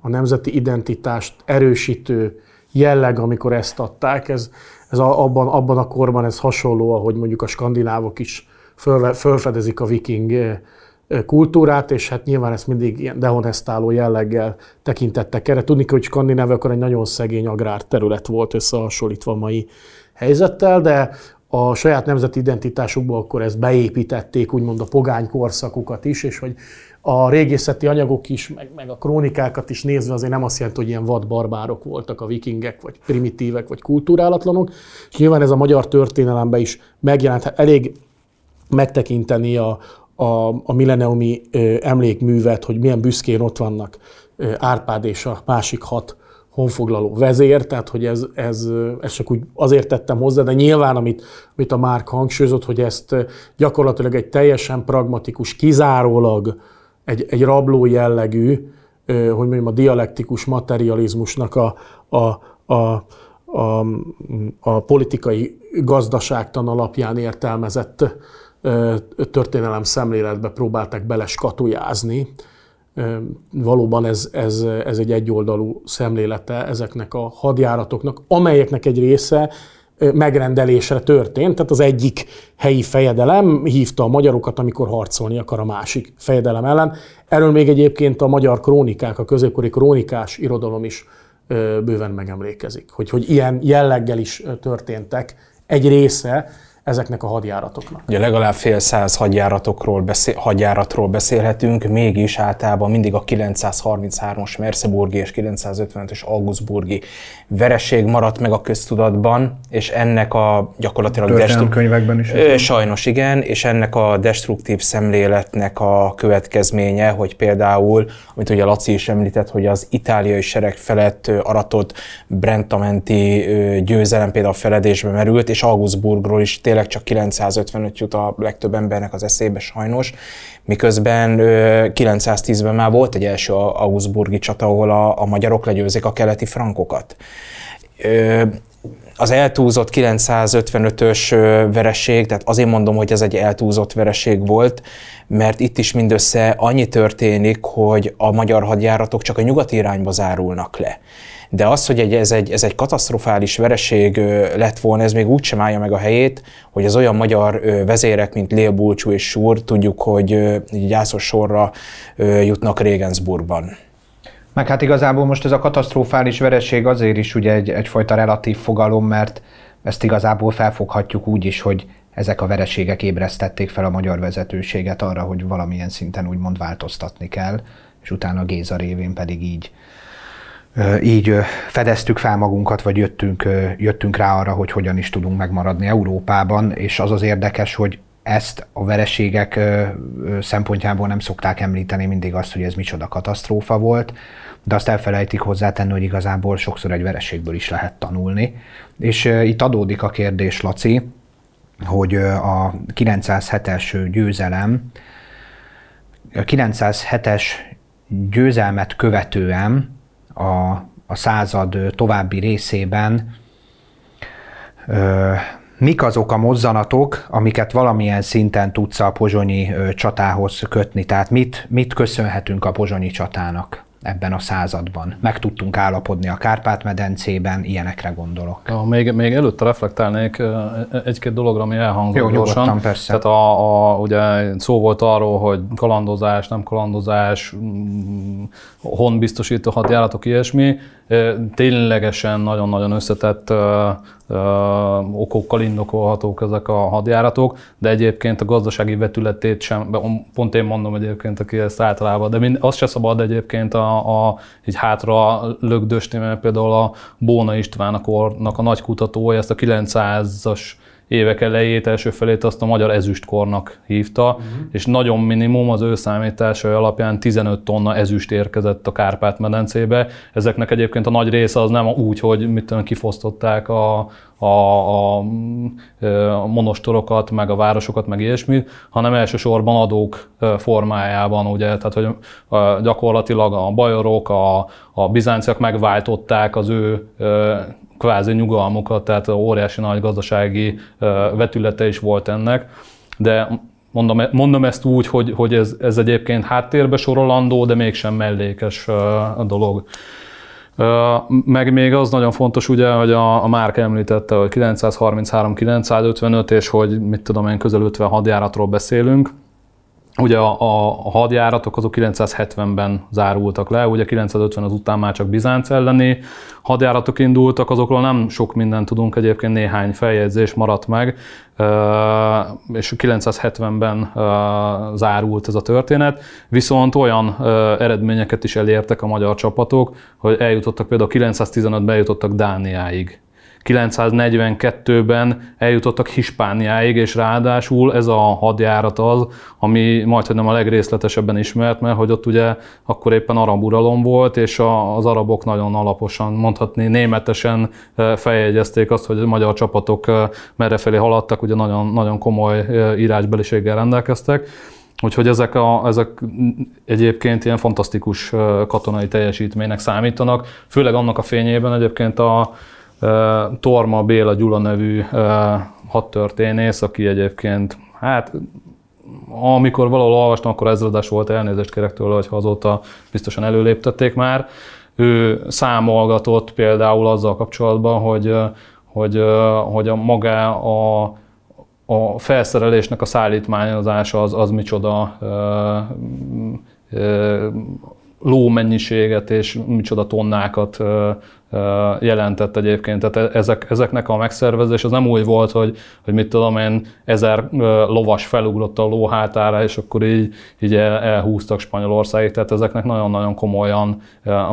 a nemzeti identitást erősítő jelleg, amikor ezt adták. Ez, ez abban, abban a korban ez hasonló, ahogy mondjuk a skandinávok is föl, fölfedezik a viking kultúrát, és hát nyilván ezt mindig ilyen dehonestáló jelleggel tekintettek erre. Tudni hogy Skandinávia akkor egy nagyon szegény agrárterület volt összehasonlítva a mai helyzettel, de a saját nemzeti identitásukba akkor ezt beépítették, úgymond a pogány korszakukat is, és hogy a régészeti anyagok is, meg, meg a krónikákat is nézve azért nem azt jelenti, hogy ilyen vad barbárok voltak a vikingek, vagy primitívek, vagy kultúrálatlanok. És nyilván ez a magyar történelemben is megjelent. Hát elég megtekinteni a, a, a milleniumi emlékművet, hogy milyen büszkén ott vannak Árpád és a másik hat honfoglaló vezér, tehát hogy ez, ez, ez csak úgy azért tettem hozzá, de nyilván, amit, amit a Márk hangsúlyozott, hogy ezt gyakorlatilag egy teljesen pragmatikus, kizárólag egy, egy rabló jellegű, hogy mondjam, a dialektikus materializmusnak a, a, a, a, a politikai gazdaságtan alapján értelmezett történelem szemléletbe próbálták beleskatujázni valóban ez, ez, ez egy egyoldalú szemlélete ezeknek a hadjáratoknak, amelyeknek egy része megrendelésre történt. Tehát az egyik helyi fejedelem hívta a magyarokat, amikor harcolni akar a másik fejedelem ellen. Erről még egyébként a magyar krónikák, a középkori krónikás irodalom is bőven megemlékezik, hogy, hogy ilyen jelleggel is történtek egy része ezeknek a hadjáratoknak. Ugye legalább fél száz hadjáratokról beszél, hadjáratról beszélhetünk, mégis általában mindig a 933-as Merseburgi és 955-ös Augustburgi vereség maradt meg a köztudatban, és ennek a gyakorlatilag destruktív könyvekben is. Sajnos igen, és ennek a destruktív szemléletnek a következménye, hogy például, amit ugye Laci is említett, hogy az itáliai sereg felett aratott Brentamenti győzelem például feledésbe merült, és Augustburgról is tényleg tényleg csak 955 jut a legtöbb embernek az eszébe sajnos, miközben 910-ben már volt egy első Augsburgi csata, ahol a, a magyarok legyőzik a keleti frankokat. Az eltúzott 955-ös vereség, tehát azért mondom, hogy ez egy eltúzott vereség volt, mert itt is mindössze annyi történik, hogy a magyar hadjáratok csak a nyugati irányba zárulnak le de az, hogy egy, ez, egy, ez egy katasztrofális vereség lett volna, ez még úgy sem állja meg a helyét, hogy az olyan magyar vezérek, mint Léa Bulcsú és Súr, tudjuk, hogy gyászos sorra jutnak Regensburgban. Meg hát igazából most ez a katasztrofális vereség azért is ugye egy, egyfajta relatív fogalom, mert ezt igazából felfoghatjuk úgy is, hogy ezek a vereségek ébresztették fel a magyar vezetőséget arra, hogy valamilyen szinten úgymond változtatni kell, és utána Géza révén pedig így így fedeztük fel magunkat, vagy jöttünk, jöttünk rá arra, hogy hogyan is tudunk megmaradni Európában, és az az érdekes, hogy ezt a vereségek szempontjából nem szokták említeni mindig azt, hogy ez micsoda katasztrófa volt. de azt elfelejtik hozzátenni, hogy igazából sokszor egy vereségből is lehet tanulni. És itt adódik a kérdés, Laci, hogy a 907-es győzelem, a 907-es győzelmet követően a, a század további részében ö, mik azok a mozzanatok, amiket valamilyen szinten tudsz a pozsonyi csatához kötni? Tehát mit, mit köszönhetünk a pozsonyi csatának? Ebben a században. Meg tudtunk állapodni a Kárpát-medencében, ilyenekre gondolok. Ja, még, még előtte reflektálnék egy-két dologra, ami elhangzott Jó, gyorsan. persze. Tehát a, a, ugye szó volt arról, hogy kalandozás, nem kalandozás, mm, honbiztosító hadjáratok, ilyesmi. Ténylegesen nagyon-nagyon összetett okokkal indokolhatók ezek a hadjáratok, de egyébként a gazdasági vetületét sem, pont én mondom egyébként, aki ezt általában, de mind, azt se szabad egyébként a, a így hátra lögdösni, mert például a Bóna István a kornak a nagy kutatója ezt a 900-as évek elejét, első felét azt a magyar ezüstkornak hívta, uh-huh. és nagyon minimum az ő számításai alapján 15 tonna ezüst érkezett a Kárpát-medencébe. Ezeknek egyébként a nagy része az nem úgy, hogy mit tudom, kifosztották a, a, a, a monostorokat, meg a városokat, meg ilyesmit, hanem elsősorban adók formájában, ugye, tehát hogy gyakorlatilag a bajorok, a, a bizánciak megváltották az ő kvázi nyugalmukat, tehát óriási nagy gazdasági vetülete is volt ennek. De mondom, mondom ezt úgy, hogy, hogy ez, ez egyébként háttérbe sorolandó, de mégsem mellékes dolog. Meg még az nagyon fontos, ugye, hogy a, a Márk említette, hogy 933-955, és hogy mit tudom én, közel 50 hadjáratról beszélünk. Ugye a, a, hadjáratok azok 970-ben zárultak le, ugye 950 az után már csak Bizánc elleni hadjáratok indultak, azokról nem sok mindent tudunk, egyébként néhány feljegyzés maradt meg, és 970-ben zárult ez a történet, viszont olyan eredményeket is elértek a magyar csapatok, hogy eljutottak például 915-ben eljutottak Dániáig. 942-ben eljutottak Hispániáig, és ráadásul ez a hadjárat az, ami majd, hogy nem a legrészletesebben ismert, mert hogy ott ugye akkor éppen arab uralom volt, és az arabok nagyon alaposan, mondhatni németesen feljegyezték azt, hogy a magyar csapatok merrefelé haladtak, ugye nagyon, nagyon komoly írásbeliséggel rendelkeztek. Úgyhogy ezek, a, ezek egyébként ilyen fantasztikus katonai teljesítménynek számítanak, főleg annak a fényében egyébként a, Torma Béla Gyula nevű hadtörténész, aki egyébként, hát amikor valahol olvastam, akkor ezredes volt, elnézést kérek tőle, hogy azóta biztosan előléptették már. Ő számolgatott például azzal kapcsolatban, hogy, hogy, hogy a maga a, a felszerelésnek a szállítmányozása az, az micsoda lómennyiséget és micsoda tonnákat jelentett egyébként. Tehát e, ezek, ezeknek a megszervezés az nem úgy volt, hogy, hogy mit tudom én, ezer lovas felugrott a ló hátára, és akkor így, így el, elhúztak Spanyolországig. Tehát ezeknek nagyon-nagyon komolyan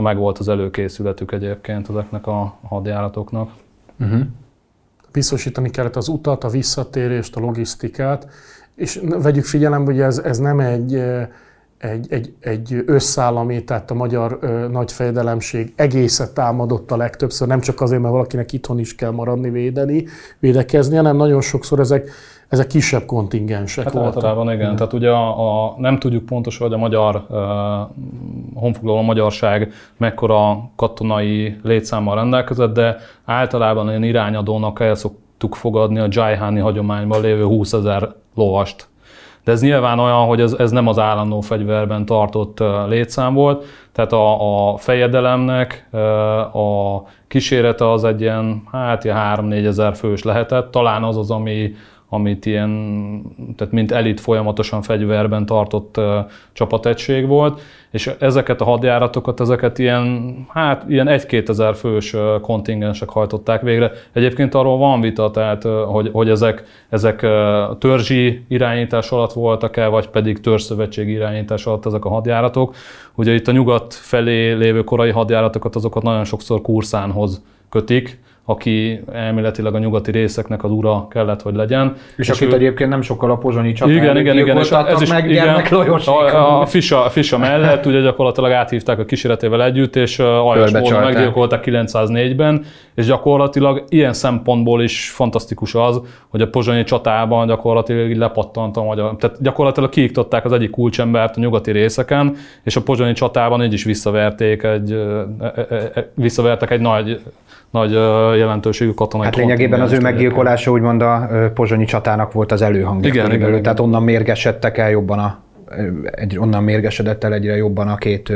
megvolt az előkészületük egyébként ezeknek a hadjáratoknak. Uh-huh. Biztosítani kellett az utat, a visszatérést, a logisztikát, és vegyük figyelembe, hogy ez, ez nem egy egy, egy, egy összállami, tehát a magyar ö, nagy fejedelemség egészet támadott a legtöbbször, nem csak azért, mert valakinek itthon is kell maradni, védeni, védekezni, hanem nagyon sokszor ezek, ezek kisebb kontingensek hát voltak. Általában igen, mm. tehát ugye a, a, nem tudjuk pontosan, hogy a magyar uh, honfoglaló magyarság mekkora katonai létszámmal rendelkezett, de általában ilyen irányadónak el szoktuk fogadni a Jaiháni hagyományban lévő 20 ezer lovast de ez nyilván olyan, hogy ez, ez nem az állandó fegyverben tartott létszám volt, tehát a, a fejedelemnek a kísérete az egy ilyen, hát ilyen 3-4 ezer fős lehetett, talán az az, ami, amit ilyen, tehát mint elit folyamatosan fegyverben tartott uh, csapategység volt, és ezeket a hadjáratokat, ezeket ilyen, hát ilyen 1-2 ezer fős kontingensek hajtották végre. Egyébként arról van vita, tehát, uh, hogy, hogy ezek, ezek törzsi irányítás alatt voltak-e, vagy pedig törzszövetség irányítás alatt ezek a hadjáratok. Ugye itt a nyugat felé lévő korai hadjáratokat, azokat nagyon sokszor Kurszánhoz kötik, aki elméletileg a nyugati részeknek az ura kellett, hogy legyen. És, és akit ő... egyébként nem sokkal a pozsonyi csatán igen, igen, igen, és ez is, meg igen, a, a, Fisa, a Fisa mellett ugye gyakorlatilag áthívták a kíséretével együtt, és aljas módon meggyilkolták 904-ben, és gyakorlatilag ilyen szempontból is fantasztikus az, hogy a pozsonyi csatában gyakorlatilag lepattant a magyar, tehát gyakorlatilag kiiktatták az egyik kulcsembert a nyugati részeken, és a pozsonyi csatában így is visszaverték egy, visszavertek egy nagy nagy jelentőségű katonai Hát lényegében az ő meggyilkolása úgymond a pozsonyi csatának volt az előhangja. Igen, igen, igen, Tehát onnan mérgesedtek el jobban a, egy, onnan mérgesedett el egyre jobban a két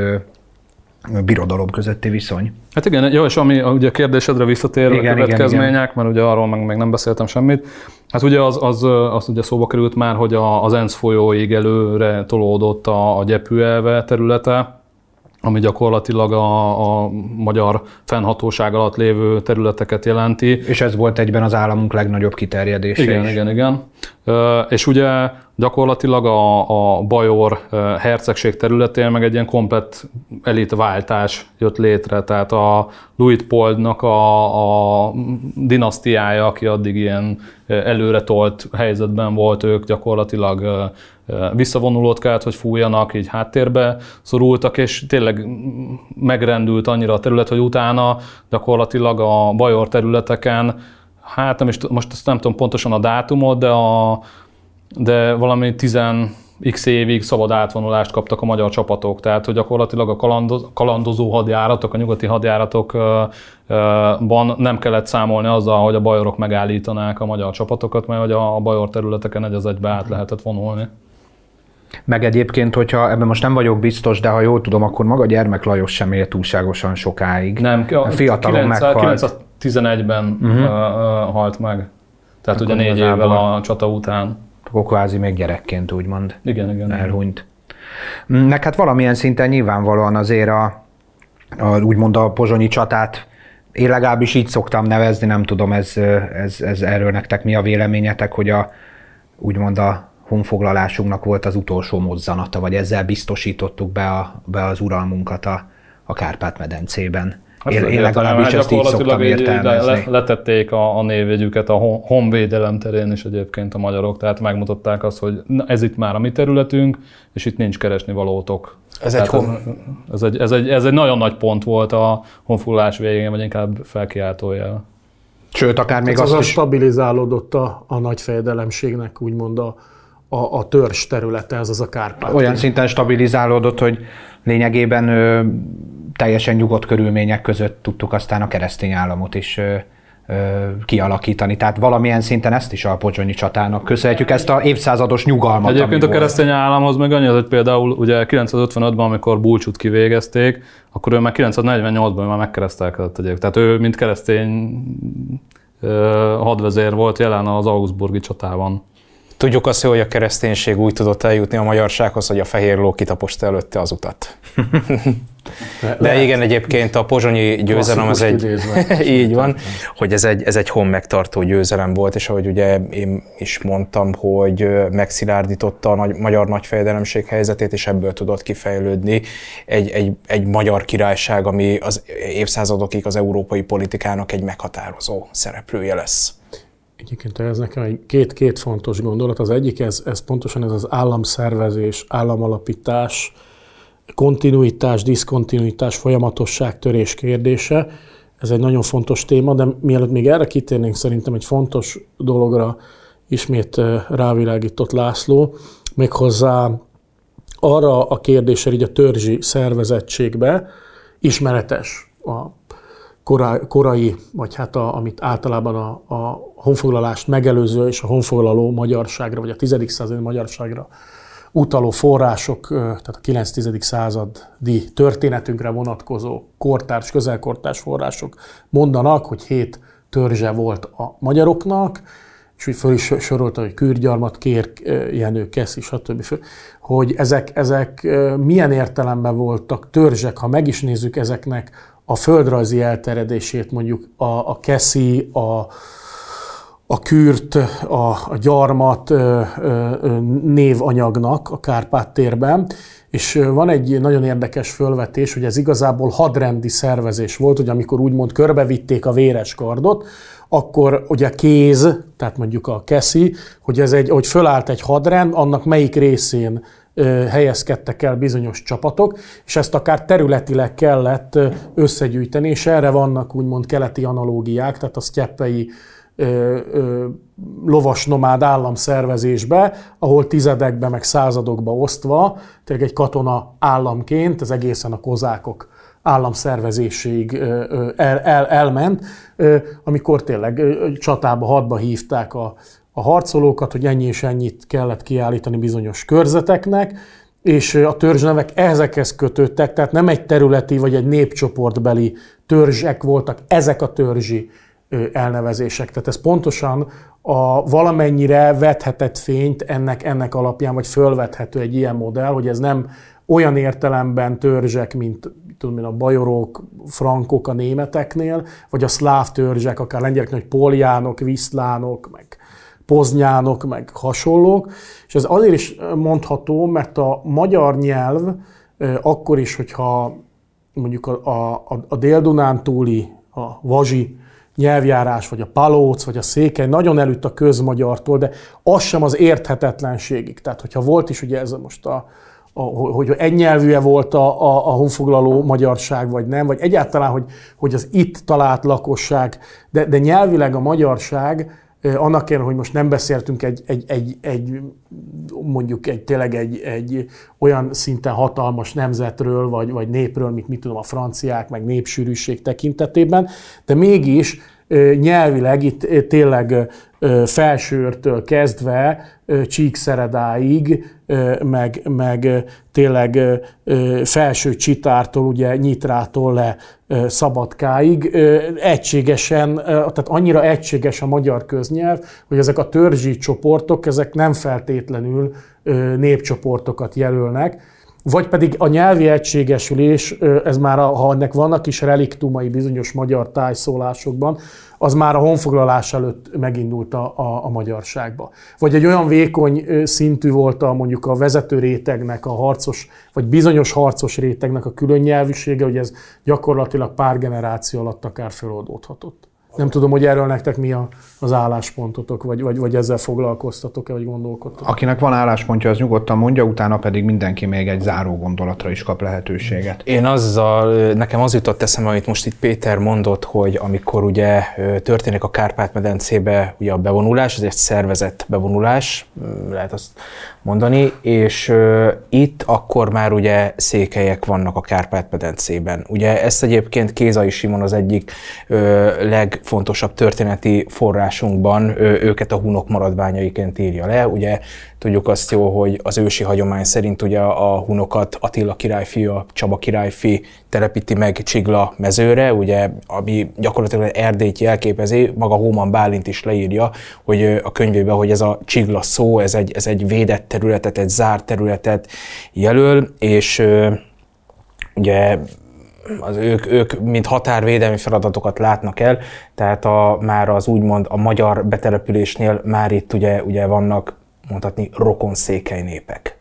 birodalom közötti viszony. Hát igen, jó, és ami ugye a kérdésedre visszatér igen, a következmények, igen, igen. mert ugye arról meg, meg nem beszéltem semmit. Hát ugye az, az, az ugye szóba került már, hogy a, az ENSZ folyóig előre tolódott a, a gyepűelve területe, ami gyakorlatilag a, a magyar fennhatóság alatt lévő területeket jelenti. És ez volt egyben az államunk legnagyobb kiterjedése Igen, is. igen, igen. És ugye gyakorlatilag a, a Bajor hercegség területén meg egy ilyen komplet elitváltás jött létre, tehát a Luitpoldnak a, a dinasztiája, aki addig ilyen előre tolt helyzetben volt, ők gyakorlatilag visszavonulót kellett, hogy fújjanak, így háttérbe szorultak, és tényleg megrendült annyira a terület, hogy utána gyakorlatilag a Bajor területeken, hát nem is, most ezt nem tudom pontosan a dátumot, de, a, de valami 10 x évig szabad átvonulást kaptak a magyar csapatok, tehát hogy gyakorlatilag a kalandoz, kalandozó hadjáratok, a nyugati hadjáratokban nem kellett számolni azzal, hogy a bajorok megállítanák a magyar csapatokat, mert hogy a bajor területeken egy az egybe át lehetett vonulni. Meg egyébként, hogyha ebben most nem vagyok biztos, de ha jól tudom, akkor maga Gyermek Lajos sem élt túlságosan sokáig. Nem, a fiatalon meghalt. 911-ben uh-huh. uh, halt meg. Tehát akkor ugye négy évvel a csata után. Akkor kvázi még gyerekként úgymond igen, igen, elhunyt. Meg hát valamilyen szinten nyilvánvalóan azért a, a úgymond a pozsonyi csatát én legalábbis így szoktam nevezni, nem tudom, ez, ez, ez erről nektek mi a véleményetek, hogy a, úgymond a honfoglalásunknak volt az utolsó mozzanata, vagy ezzel biztosítottuk be, a, be az uralmunkat a, a Kárpát-medencében. Hát én, én legalábbis hát ezt így szoktam értelmezni. Le, letették a, a névjegyüket a honvédelem terén is egyébként a magyarok, tehát megmutatták azt, hogy na, ez itt már a mi területünk, és itt nincs keresni valótok. Ez egy, hon... ez, egy, ez, egy, ez egy nagyon nagy pont volt a honfoglalás végén, vagy inkább felkiáltójel. Sőt, akár még azt az is... stabilizálódott a, a nagy fejedelemségnek, úgymond a, a, a törzs területe, ez az a Kárpát. Olyan szinten stabilizálódott, hogy lényegében ö, teljesen nyugodt körülmények között tudtuk aztán a keresztény államot is ö, ö, kialakítani. Tehát valamilyen szinten ezt is a Podzsonyi csatának köszönhetjük, ezt a évszázados nyugalmat. Egyébként a keresztény volt. államhoz meg annyi, hogy például ugye 955-ben, amikor Bulcsút kivégezték, akkor ő már 948-ban már megkeresztelkedett egyébként. Tehát ő, mint keresztény hadvezér volt jelen az Augsburgi csatában. Tudjuk azt, hogy a kereszténység úgy tudott eljutni a magyarsághoz, hogy a fehér ló kitaposta előtte az utat. De Lehet. igen, egyébként a pozsonyi győzelem az egy, így van, hogy ez egy, ez egy hon megtartó győzelem volt, és ahogy ugye én is mondtam, hogy megszilárdította a nagy, magyar nagyfejedelemség helyzetét, és ebből tudott kifejlődni egy, egy, egy magyar királyság, ami az évszázadokig az európai politikának egy meghatározó szereplője lesz. Egyébként ez nekem egy két, két fontos gondolat. Az egyik, ez, ez pontosan ez az államszervezés, államalapítás, kontinuitás, diszkontinuitás, folyamatosság, törés kérdése. Ez egy nagyon fontos téma, de mielőtt még erre kitérnénk, szerintem egy fontos dologra ismét eh, rávilágított László, méghozzá arra a kérdésre, így a törzsi szervezettségbe ismeretes a korai, korai vagy hát a, amit általában a, a honfoglalást megelőző és a honfoglaló magyarságra, vagy a 10. századi magyarságra utaló források, tehát a 9-10. századi történetünkre vonatkozó kortárs, közelkortárs források mondanak, hogy hét törzse volt a magyaroknak, és úgy föl is sorolta, hogy Kürgyarmat, Kér, Jenő, Keszi, stb. hogy ezek, ezek milyen értelemben voltak törzsek, ha meg is nézzük ezeknek a földrajzi elteredését, mondjuk a, a Keszi, a, a kürt, a, a gyarmat ö, ö, névanyagnak a Kárpát térben, és van egy nagyon érdekes fölvetés, hogy ez igazából hadrendi szervezés volt, hogy amikor úgymond körbevitték a véres kardot, akkor ugye a kéz, tehát mondjuk a keszi, hogy ez egy, hogy fölállt egy hadrend, annak melyik részén helyezkedtek el bizonyos csapatok, és ezt akár területileg kellett összegyűjteni, és erre vannak úgymond keleti analógiák, tehát a sztyeppei lovas nomád államszervezésbe, ahol tizedekbe meg századokba osztva, tényleg egy katona államként, ez egészen a kozákok államszervezéséig el, el, elment, amikor tényleg csatába, hadba hívták a, a harcolókat, hogy ennyi és ennyit kellett kiállítani bizonyos körzeteknek, és a törzsnevek ezekhez kötődtek, tehát nem egy területi vagy egy népcsoportbeli törzsek voltak, ezek a törzsi elnevezések. Tehát ez pontosan a valamennyire vethetett fényt ennek, ennek alapján, vagy fölvethető egy ilyen modell, hogy ez nem olyan értelemben törzsek, mint tudom én, a bajorok, frankok a németeknél, vagy a szláv törzsek, akár lengyeleknél, hogy poljánok, viszlánok, meg poznyánok, meg hasonlók. És ez azért is mondható, mert a magyar nyelv akkor is, hogyha mondjuk a, a, a Dél-Dunán túli, a vazsi nyelvjárás, vagy a palóc, vagy a székely nagyon elütt a közmagyartól, de az sem az érthetetlenségig. Tehát, hogyha volt is ugye ez most a, a, hogy egynyelvűe volt a, a, a honfoglaló magyarság, vagy nem, vagy egyáltalán, hogy, hogy az itt talált lakosság, de, de nyelvileg a magyarság, annak ellenére, hogy most nem beszéltünk egy, egy, egy, egy mondjuk egy, tényleg egy, egy olyan szinten hatalmas nemzetről, vagy, vagy népről, mint mit tudom a franciák, meg népsűrűség tekintetében, de mégis nyelvileg itt tényleg felsőrtől kezdve Csíkszeredáig, meg, meg tényleg felső csitártól, ugye nyitrától le szabadkáig. Egységesen, tehát annyira egységes a magyar köznyelv, hogy ezek a törzsi csoportok, ezek nem feltétlenül népcsoportokat jelölnek, vagy pedig a nyelvi egységesülés, ez már, ha ennek vannak is reliktumai bizonyos magyar tájszólásokban, az már a honfoglalás előtt megindult a, a, a magyarságba. Vagy egy olyan vékony szintű volt a, mondjuk a vezető rétegnek, a harcos, vagy bizonyos harcos rétegnek a külön nyelvűsége, hogy ez gyakorlatilag pár generáció alatt akár feloldódhatott. Nem tudom, hogy erről nektek mi a, az álláspontotok, vagy, vagy, vagy ezzel foglalkoztatok-e, vagy gondolkodtok. Akinek van álláspontja, az nyugodtan mondja, utána pedig mindenki még egy záró gondolatra is kap lehetőséget. Én azzal, nekem az jutott eszembe, amit most itt Péter mondott, hogy amikor ugye történik a Kárpát-medencébe ugye a bevonulás, ez egy szervezett bevonulás, lehet azt mondani, és itt akkor már ugye székelyek vannak a Kárpát-medencében. Ugye ezt egyébként Kézai Simon az egyik leg legfontosabb történeti forrásunkban őket a hunok maradványaiként írja le. Ugye tudjuk azt jó, hogy az ősi hagyomány szerint ugye a hunokat Attila királyfi, a Csaba királyfi telepíti meg Csigla mezőre, ugye, ami gyakorlatilag Erdélyt jelképezi, maga Hóman Bálint is leírja, hogy a könyvében, hogy ez a Csigla szó, ez egy, ez egy védett területet, egy zárt területet jelöl, és ugye az ők, ők mint határvédelmi feladatokat látnak el, tehát a, már az úgymond a magyar betelepülésnél már itt ugye, ugye vannak mondhatni rokon székely népek.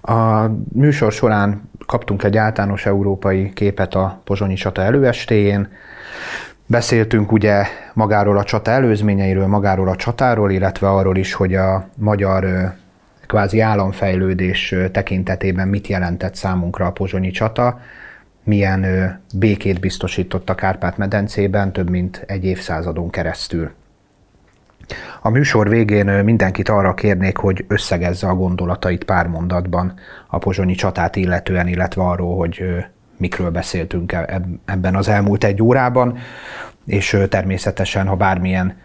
A műsor során kaptunk egy általános európai képet a Pozsonyi csata előestéjén. Beszéltünk ugye magáról a csata előzményeiről, magáról a csatáról, illetve arról is, hogy a magyar kvázi államfejlődés tekintetében mit jelentett számunkra a pozsonyi csata milyen békét biztosított a Kárpát-medencében több mint egy évszázadon keresztül. A műsor végén mindenkit arra kérnék, hogy összegezze a gondolatait pár mondatban a pozsonyi csatát illetően, illetve arról, hogy mikről beszéltünk e-, ebben az elmúlt egy órában, és természetesen, ha bármilyen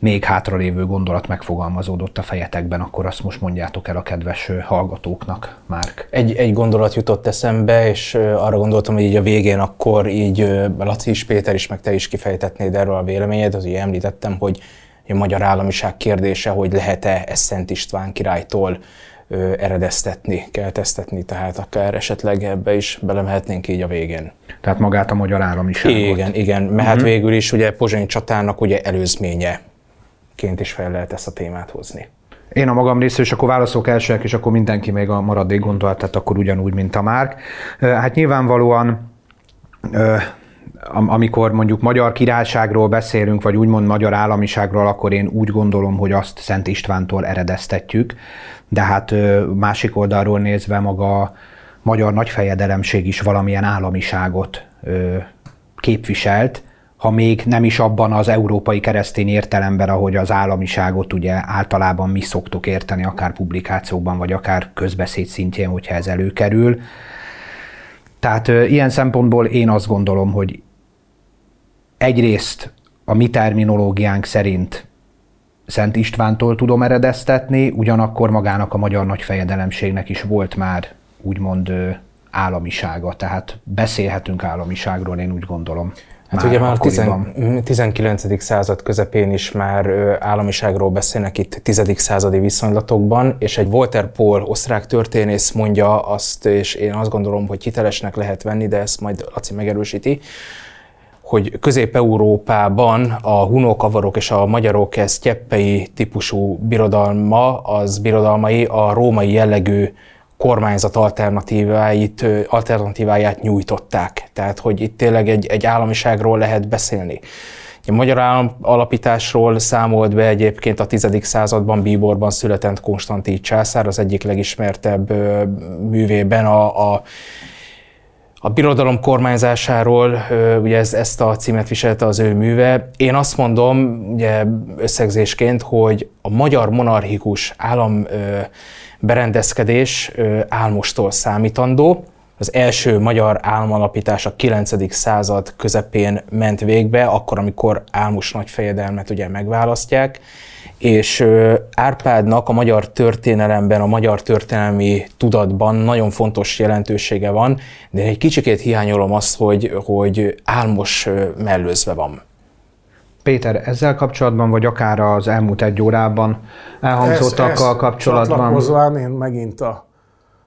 még hátralévő gondolat megfogalmazódott a fejetekben, akkor azt most mondjátok el a kedves hallgatóknak, Márk. Egy, egy gondolat jutott eszembe, és arra gondoltam, hogy így a végén akkor így Laci is, Péter is, meg te is kifejtetnéd erről a véleményed, az így említettem, hogy a magyar államiság kérdése, hogy lehet-e ezt Szent István királytól ö, eredeztetni, kelteztetni, tehát akár esetleg ebbe is belemehetnénk így a végén. Tehát magát a magyar államiságot. Igen, igen, mert uh-huh. végül is ugye Pozsony csatának ugye előzményeként is fel lehet ezt a témát hozni. Én a magam részéről, és akkor válaszolok elsőek, és akkor mindenki még a maradék gondolat, tehát akkor ugyanúgy, mint a Márk. Hát nyilvánvalóan amikor mondjuk magyar királyságról beszélünk, vagy úgymond magyar államiságról, akkor én úgy gondolom, hogy azt Szent Istvántól eredeztetjük, de hát másik oldalról nézve maga a magyar nagyfejedelemség is valamilyen államiságot képviselt, ha még nem is abban az európai keresztény értelemben, ahogy az államiságot ugye általában mi szoktuk érteni, akár publikációkban, vagy akár közbeszéd szintjén, hogyha ez előkerül. Tehát ilyen szempontból én azt gondolom, hogy egyrészt a mi terminológiánk szerint Szent Istvántól tudom eredeztetni, ugyanakkor magának a magyar nagyfejedelemségnek is volt már úgymond államisága, tehát beszélhetünk államiságról, én úgy gondolom. Hát már ugye már a 19. század közepén is már államiságról beszélnek itt 10. századi viszonylatokban, és egy Walter Paul osztrák történész mondja azt, és én azt gondolom, hogy hitelesnek lehet venni, de ezt majd Laci megerősíti, hogy Közép-Európában a hunok, avarok és a magyarok ez típusú birodalma, az birodalmai a római jellegű kormányzat alternatíváit, alternatíváját nyújtották. Tehát, hogy itt tényleg egy, egy államiságról lehet beszélni. A magyar állam alapításról számolt be egyébként a 10. században Bíborban született Konstantin császár, az egyik legismertebb művében a, a a birodalom kormányzásáról, ugye ez, ezt a címet viselte az ő műve. Én azt mondom, ugye összegzésként, hogy a magyar monarchikus állam berendezkedés álmostól számítandó. Az első magyar államalapítás a 9. század közepén ment végbe, akkor, amikor Álmos nagyfejedelmet ugye megválasztják, és Árpádnak a magyar történelemben, a magyar történelmi tudatban nagyon fontos jelentősége van, de egy kicsikét hiányolom azt, hogy, hogy Álmos mellőzve van. Péter, ezzel kapcsolatban, vagy akár az elmúlt egy órában elhangzottakkal kapcsolatban? Csatlakozván én megint a,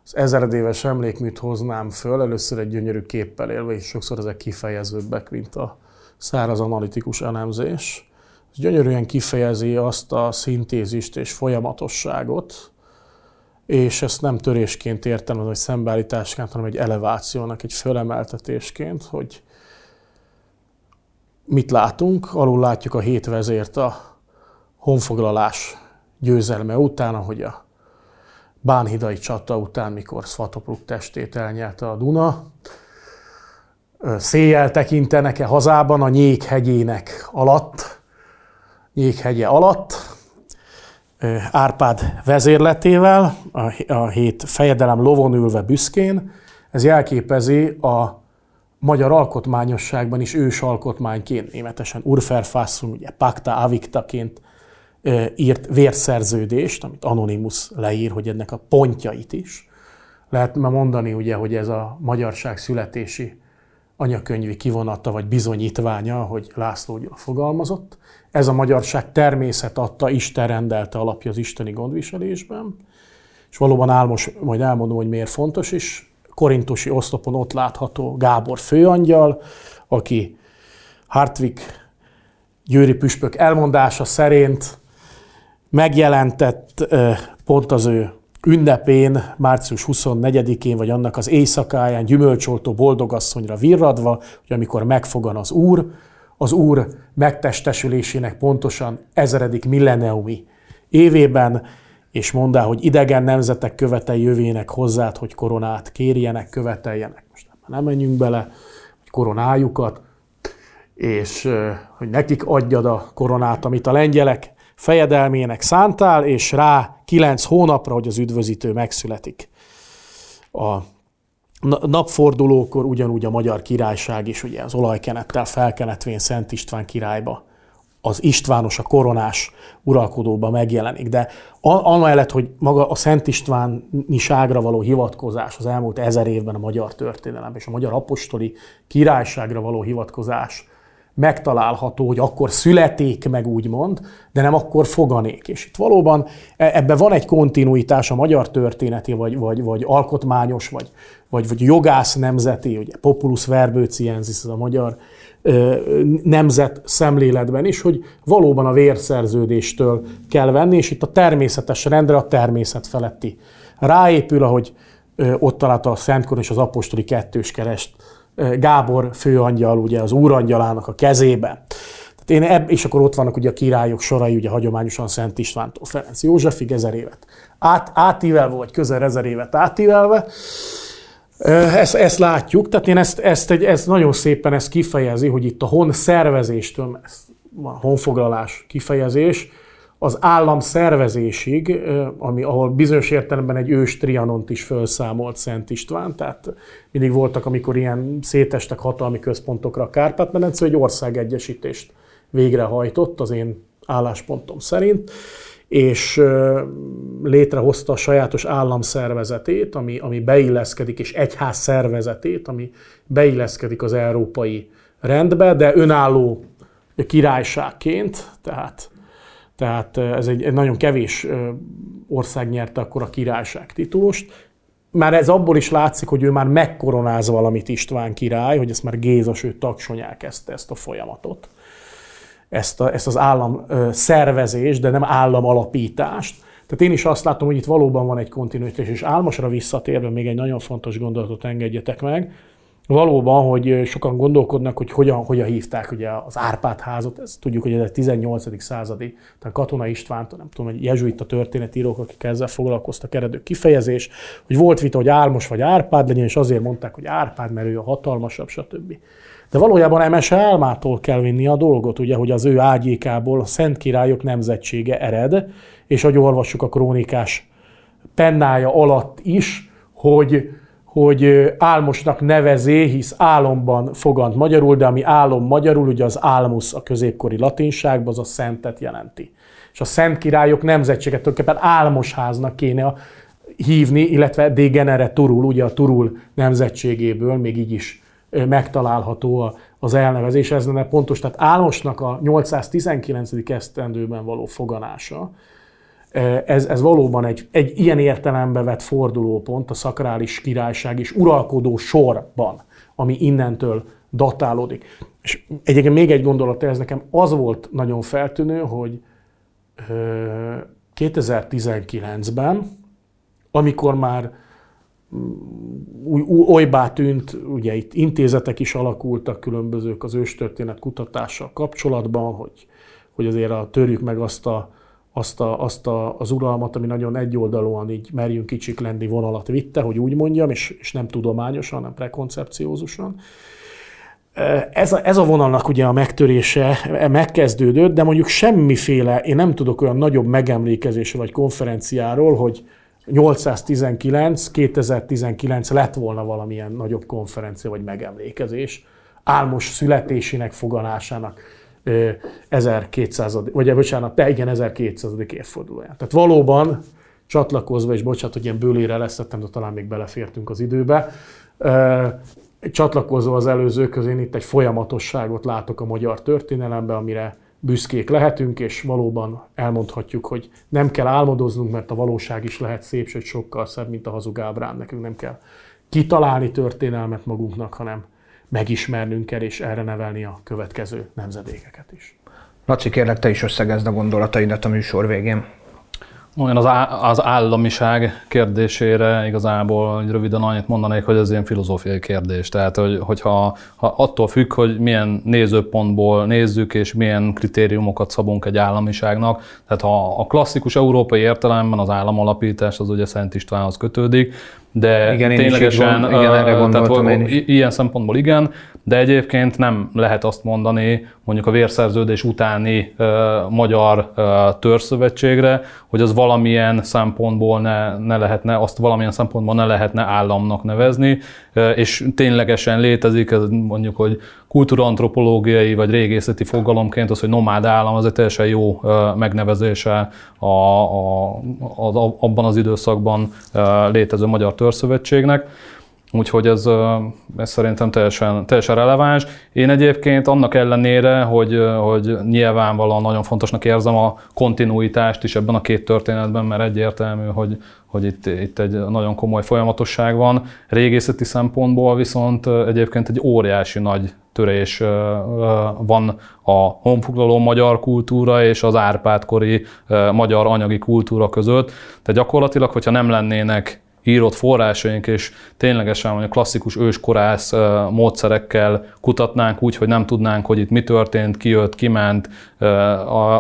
az ezeredéves emlékműt hoznám föl, először egy gyönyörű képpel élve, és sokszor ezek kifejezőbbek, mint a száraz analitikus elemzés. Ez gyönyörűen kifejezi azt a szintézist és folyamatosságot, és ezt nem törésként értem, vagy szembeállításként, hanem egy elevációnak, egy fölemeltetésként, hogy mit látunk? Alul látjuk a hét vezért a honfoglalás győzelme után, ahogy a Bánhidai csata után, mikor Svatopluk testét elnyelte a Duna. Széjjel tekintenek-e hazában a Nyékhegyének alatt, Nyékhegye alatt, Árpád vezérletével, a hét fejedelem lovon ülve büszkén. Ez jelképezi a magyar alkotmányosságban is ős alkotmányként, németesen Urferfassung, ugye Pacta Avictaként írt vérszerződést, amit Anonymous leír, hogy ennek a pontjait is. Lehet mondani, ugye, hogy ez a magyarság születési anyakönyvi kivonata vagy bizonyítványa, hogy László Gyula fogalmazott. Ez a magyarság természet adta, Isten rendelte alapja az isteni gondviselésben. És valóban álmos, majd elmondom, hogy miért fontos is, korintusi oszlopon ott látható Gábor főangyal, aki Hartwig győri püspök elmondása szerint megjelentett pont az ő ünnepén, március 24-én, vagy annak az éjszakáján gyümölcsoltó boldogasszonyra virradva, hogy amikor megfogan az Úr, az Úr megtestesülésének pontosan ezeredik milleniumi évében és mondá, hogy idegen nemzetek követei jövének hozzád, hogy koronát kérjenek, követeljenek. Most nem menjünk bele, hogy koronájukat, és hogy nekik adjad a koronát, amit a lengyelek fejedelmének szántál, és rá kilenc hónapra, hogy az üdvözítő megszületik. A napfordulókor ugyanúgy a magyar királyság is ugye az olajkenettel felkenetvén Szent István királyba az Istvános, a koronás uralkodóba megjelenik. De amellett, hogy maga a Szent Istvániságra való hivatkozás az elmúlt ezer évben a magyar történelemben, és a magyar apostoli királyságra való hivatkozás megtalálható, hogy akkor születék meg úgymond, de nem akkor foganék. És itt valóban e, ebben van egy kontinuitás a magyar történeti, vagy, vagy, vagy alkotmányos, vagy, vagy, vagy jogász nemzeti, ugye populus verbőciensis, ez a magyar ö, nemzet szemléletben is, hogy valóban a vérszerződéstől kell venni, és itt a természetes rendre a természet feletti ráépül, ahogy ö, ott találta a Szentkor és az apostoli kettős kerest Gábor főangyal, ugye az úrangyalának a kezébe. Tehát én ebb, és akkor ott vannak ugye a királyok sorai, ugye hagyományosan Szent Istvántól Ferenc Józsefig ezer évet át, átívelve, vagy közel ezer évet átívelve. Ezt, ezt látjuk, tehát én ezt, ezt, egy, ezt nagyon szépen ezt kifejezi, hogy itt a hon szervezéstől, a honfoglalás kifejezés, az állam szervezésig, ami, ahol bizonyos értelemben egy ős trianont is felszámolt Szent István, tehát mindig voltak, amikor ilyen szétestek hatalmi központokra a Kárpát-medence, egy országegyesítést végrehajtott az én álláspontom szerint, és létrehozta a sajátos államszervezetét, ami, ami beilleszkedik, és egyház szervezetét, ami beilleszkedik az európai rendbe, de önálló királyságként, tehát tehát ez egy, egy nagyon kevés ország nyerte akkor a királyság titulust. Már ez abból is látszik, hogy ő már megkoronáz valamit István király, hogy ezt már Géza, sőt Taksonyák kezdte ezt a folyamatot. Ezt, a, ezt az állam szervezés, de nem állam alapítást. Tehát én is azt látom, hogy itt valóban van egy kontinuitás, és álmosra visszatérve még egy nagyon fontos gondolatot engedjetek meg, valóban, hogy sokan gondolkodnak, hogy hogyan, hogyan hívták ugye az Árpád házat, ezt tudjuk, hogy ez egy 18. századi, tehát Katona Istvántól, nem tudom, hogy jezsuita történetírók, akik ezzel foglalkoztak, eredő kifejezés, hogy volt vita, hogy Álmos vagy Árpád legyen, és azért mondták, hogy Árpád, mert ő a hatalmasabb, stb. De valójában Emese álmától kell vinni a dolgot, ugye, hogy az ő ágyékából a Szent Királyok nemzetsége ered, és hogy olvassuk a krónikás pennája alatt is, hogy hogy álmosnak nevezé, hisz álomban fogant magyarul, de ami álom magyarul, ugye az álmus a középkori latinságban, az a szentet jelenti. És a szent királyok nemzetséget tulajdonképpen álmosháznak kéne hívni, illetve degenere Turul, ugye a Turul nemzetségéből még így is megtalálható az elnevezés, ez lenne pontos. Tehát álmosnak a 819. esztendőben való foganása, ez, ez valóban egy, egy ilyen értelembe vett fordulópont a szakrális királyság és uralkodó sorban, ami innentől datálódik. És egyébként még egy gondolat, ez nekem az volt nagyon feltűnő, hogy 2019-ben, amikor már mm, új, új, olybá tűnt, ugye itt intézetek is alakultak különbözők az őstörténet kutatással kapcsolatban, hogy, hogy azért a, törjük meg azt a azt, a, azt a, az uralmat, ami nagyon egyoldalúan így merjünk kicsik lenni vonalat vitte, hogy úgy mondjam, és, és nem tudományosan, hanem prekoncepciózusan. Ez a, ez a vonalnak ugye a megtörése megkezdődött, de mondjuk semmiféle, én nem tudok olyan nagyobb megemlékezésre vagy konferenciáról, hogy 819, 2019 lett volna valamilyen nagyobb konferencia vagy megemlékezés, álmos születésének, fogalásának 1200. vagy bocsánat, de igen, 1200. évfordulóján. Tehát valóban csatlakozva, és bocsánat, hogy ilyen bőlére leszettem, de talán még belefértünk az időbe, csatlakozva az előzőkhöz, én itt egy folyamatosságot látok a magyar történelemben, amire büszkék lehetünk, és valóban elmondhatjuk, hogy nem kell álmodoznunk, mert a valóság is lehet szép, sőt sokkal szebb, mint a hazug ábrán. Nekünk nem kell kitalálni történelmet magunknak, hanem megismernünk kell, és erre nevelni a következő nemzedékeket is. Laci, kérlek, te is összegezd a gondolataidat a műsor végén. Olyan az, á, az államiság kérdésére igazából hogy röviden annyit mondanék, hogy ez ilyen filozófiai kérdés. Tehát, hogy, hogyha ha attól függ, hogy milyen nézőpontból nézzük, és milyen kritériumokat szabunk egy államiságnak. Tehát ha a klasszikus európai értelemben az államalapítás az ugye Szent Istvánhoz kötődik, de igen, ténylegesen, gond, igen, erre tehát én is. ilyen szempontból igen, de egyébként nem lehet azt mondani mondjuk a vérszerződés utáni uh, magyar uh, törszövetségre, hogy az valamilyen szempontból ne, ne lehetne, azt valamilyen szempontból ne lehetne államnak nevezni, uh, és ténylegesen létezik, ez mondjuk, hogy kultúrantropológiai vagy régészeti fogalomként az, hogy nomád állam, az egy teljesen jó megnevezése a, a, a, abban az időszakban létező magyar törszövetségnek. Úgyhogy ez, ez szerintem teljesen, teljesen releváns. Én egyébként annak ellenére, hogy, hogy nyilvánvalóan nagyon fontosnak érzem a kontinuitást is ebben a két történetben, mert egyértelmű, hogy, hogy itt, itt egy nagyon komoly folyamatosság van. Régészeti szempontból viszont egyébként egy óriási nagy törés van a honfoglaló magyar kultúra és az Árpádkori magyar anyagi kultúra között. Tehát gyakorlatilag, hogyha nem lennének írott forrásaink, és ténylegesen mondjuk klasszikus őskorász módszerekkel kutatnánk úgy, hogy nem tudnánk, hogy itt mi történt, ki jött, ki ment,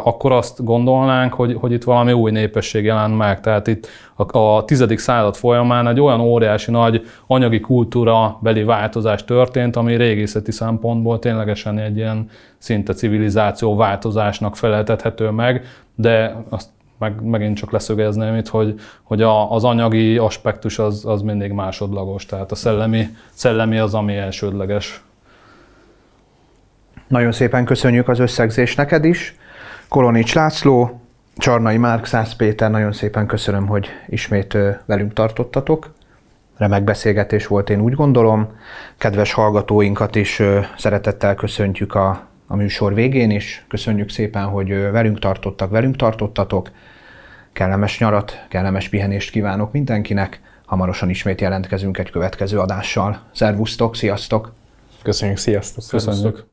akkor azt gondolnánk, hogy, hogy itt valami új népesség jelent meg. Tehát itt a, a tizedik század folyamán egy olyan óriási nagy anyagi kultúra beli változás történt, ami régészeti szempontból ténylegesen egy ilyen szinte civilizáció változásnak feleltethető meg, de azt meg megint csak leszögezném itt, hogy, hogy a, az anyagi aspektus az, az mindig másodlagos, tehát a szellemi, szellemi az, ami elsődleges. Nagyon szépen köszönjük az összegzést neked is. Kolonics László, Csarnai Márk, Szász Péter, nagyon szépen köszönöm, hogy ismét velünk tartottatok. Remek beszélgetés volt, én úgy gondolom. Kedves hallgatóinkat is szeretettel köszöntjük a, a műsor végén is. Köszönjük szépen, hogy velünk tartottak, velünk tartottatok. Kellemes nyarat, kellemes pihenést kívánok mindenkinek. Hamarosan ismét jelentkezünk egy következő adással. Szervusztok, sziasztok! Köszönjük, sziasztok! Köszönjük!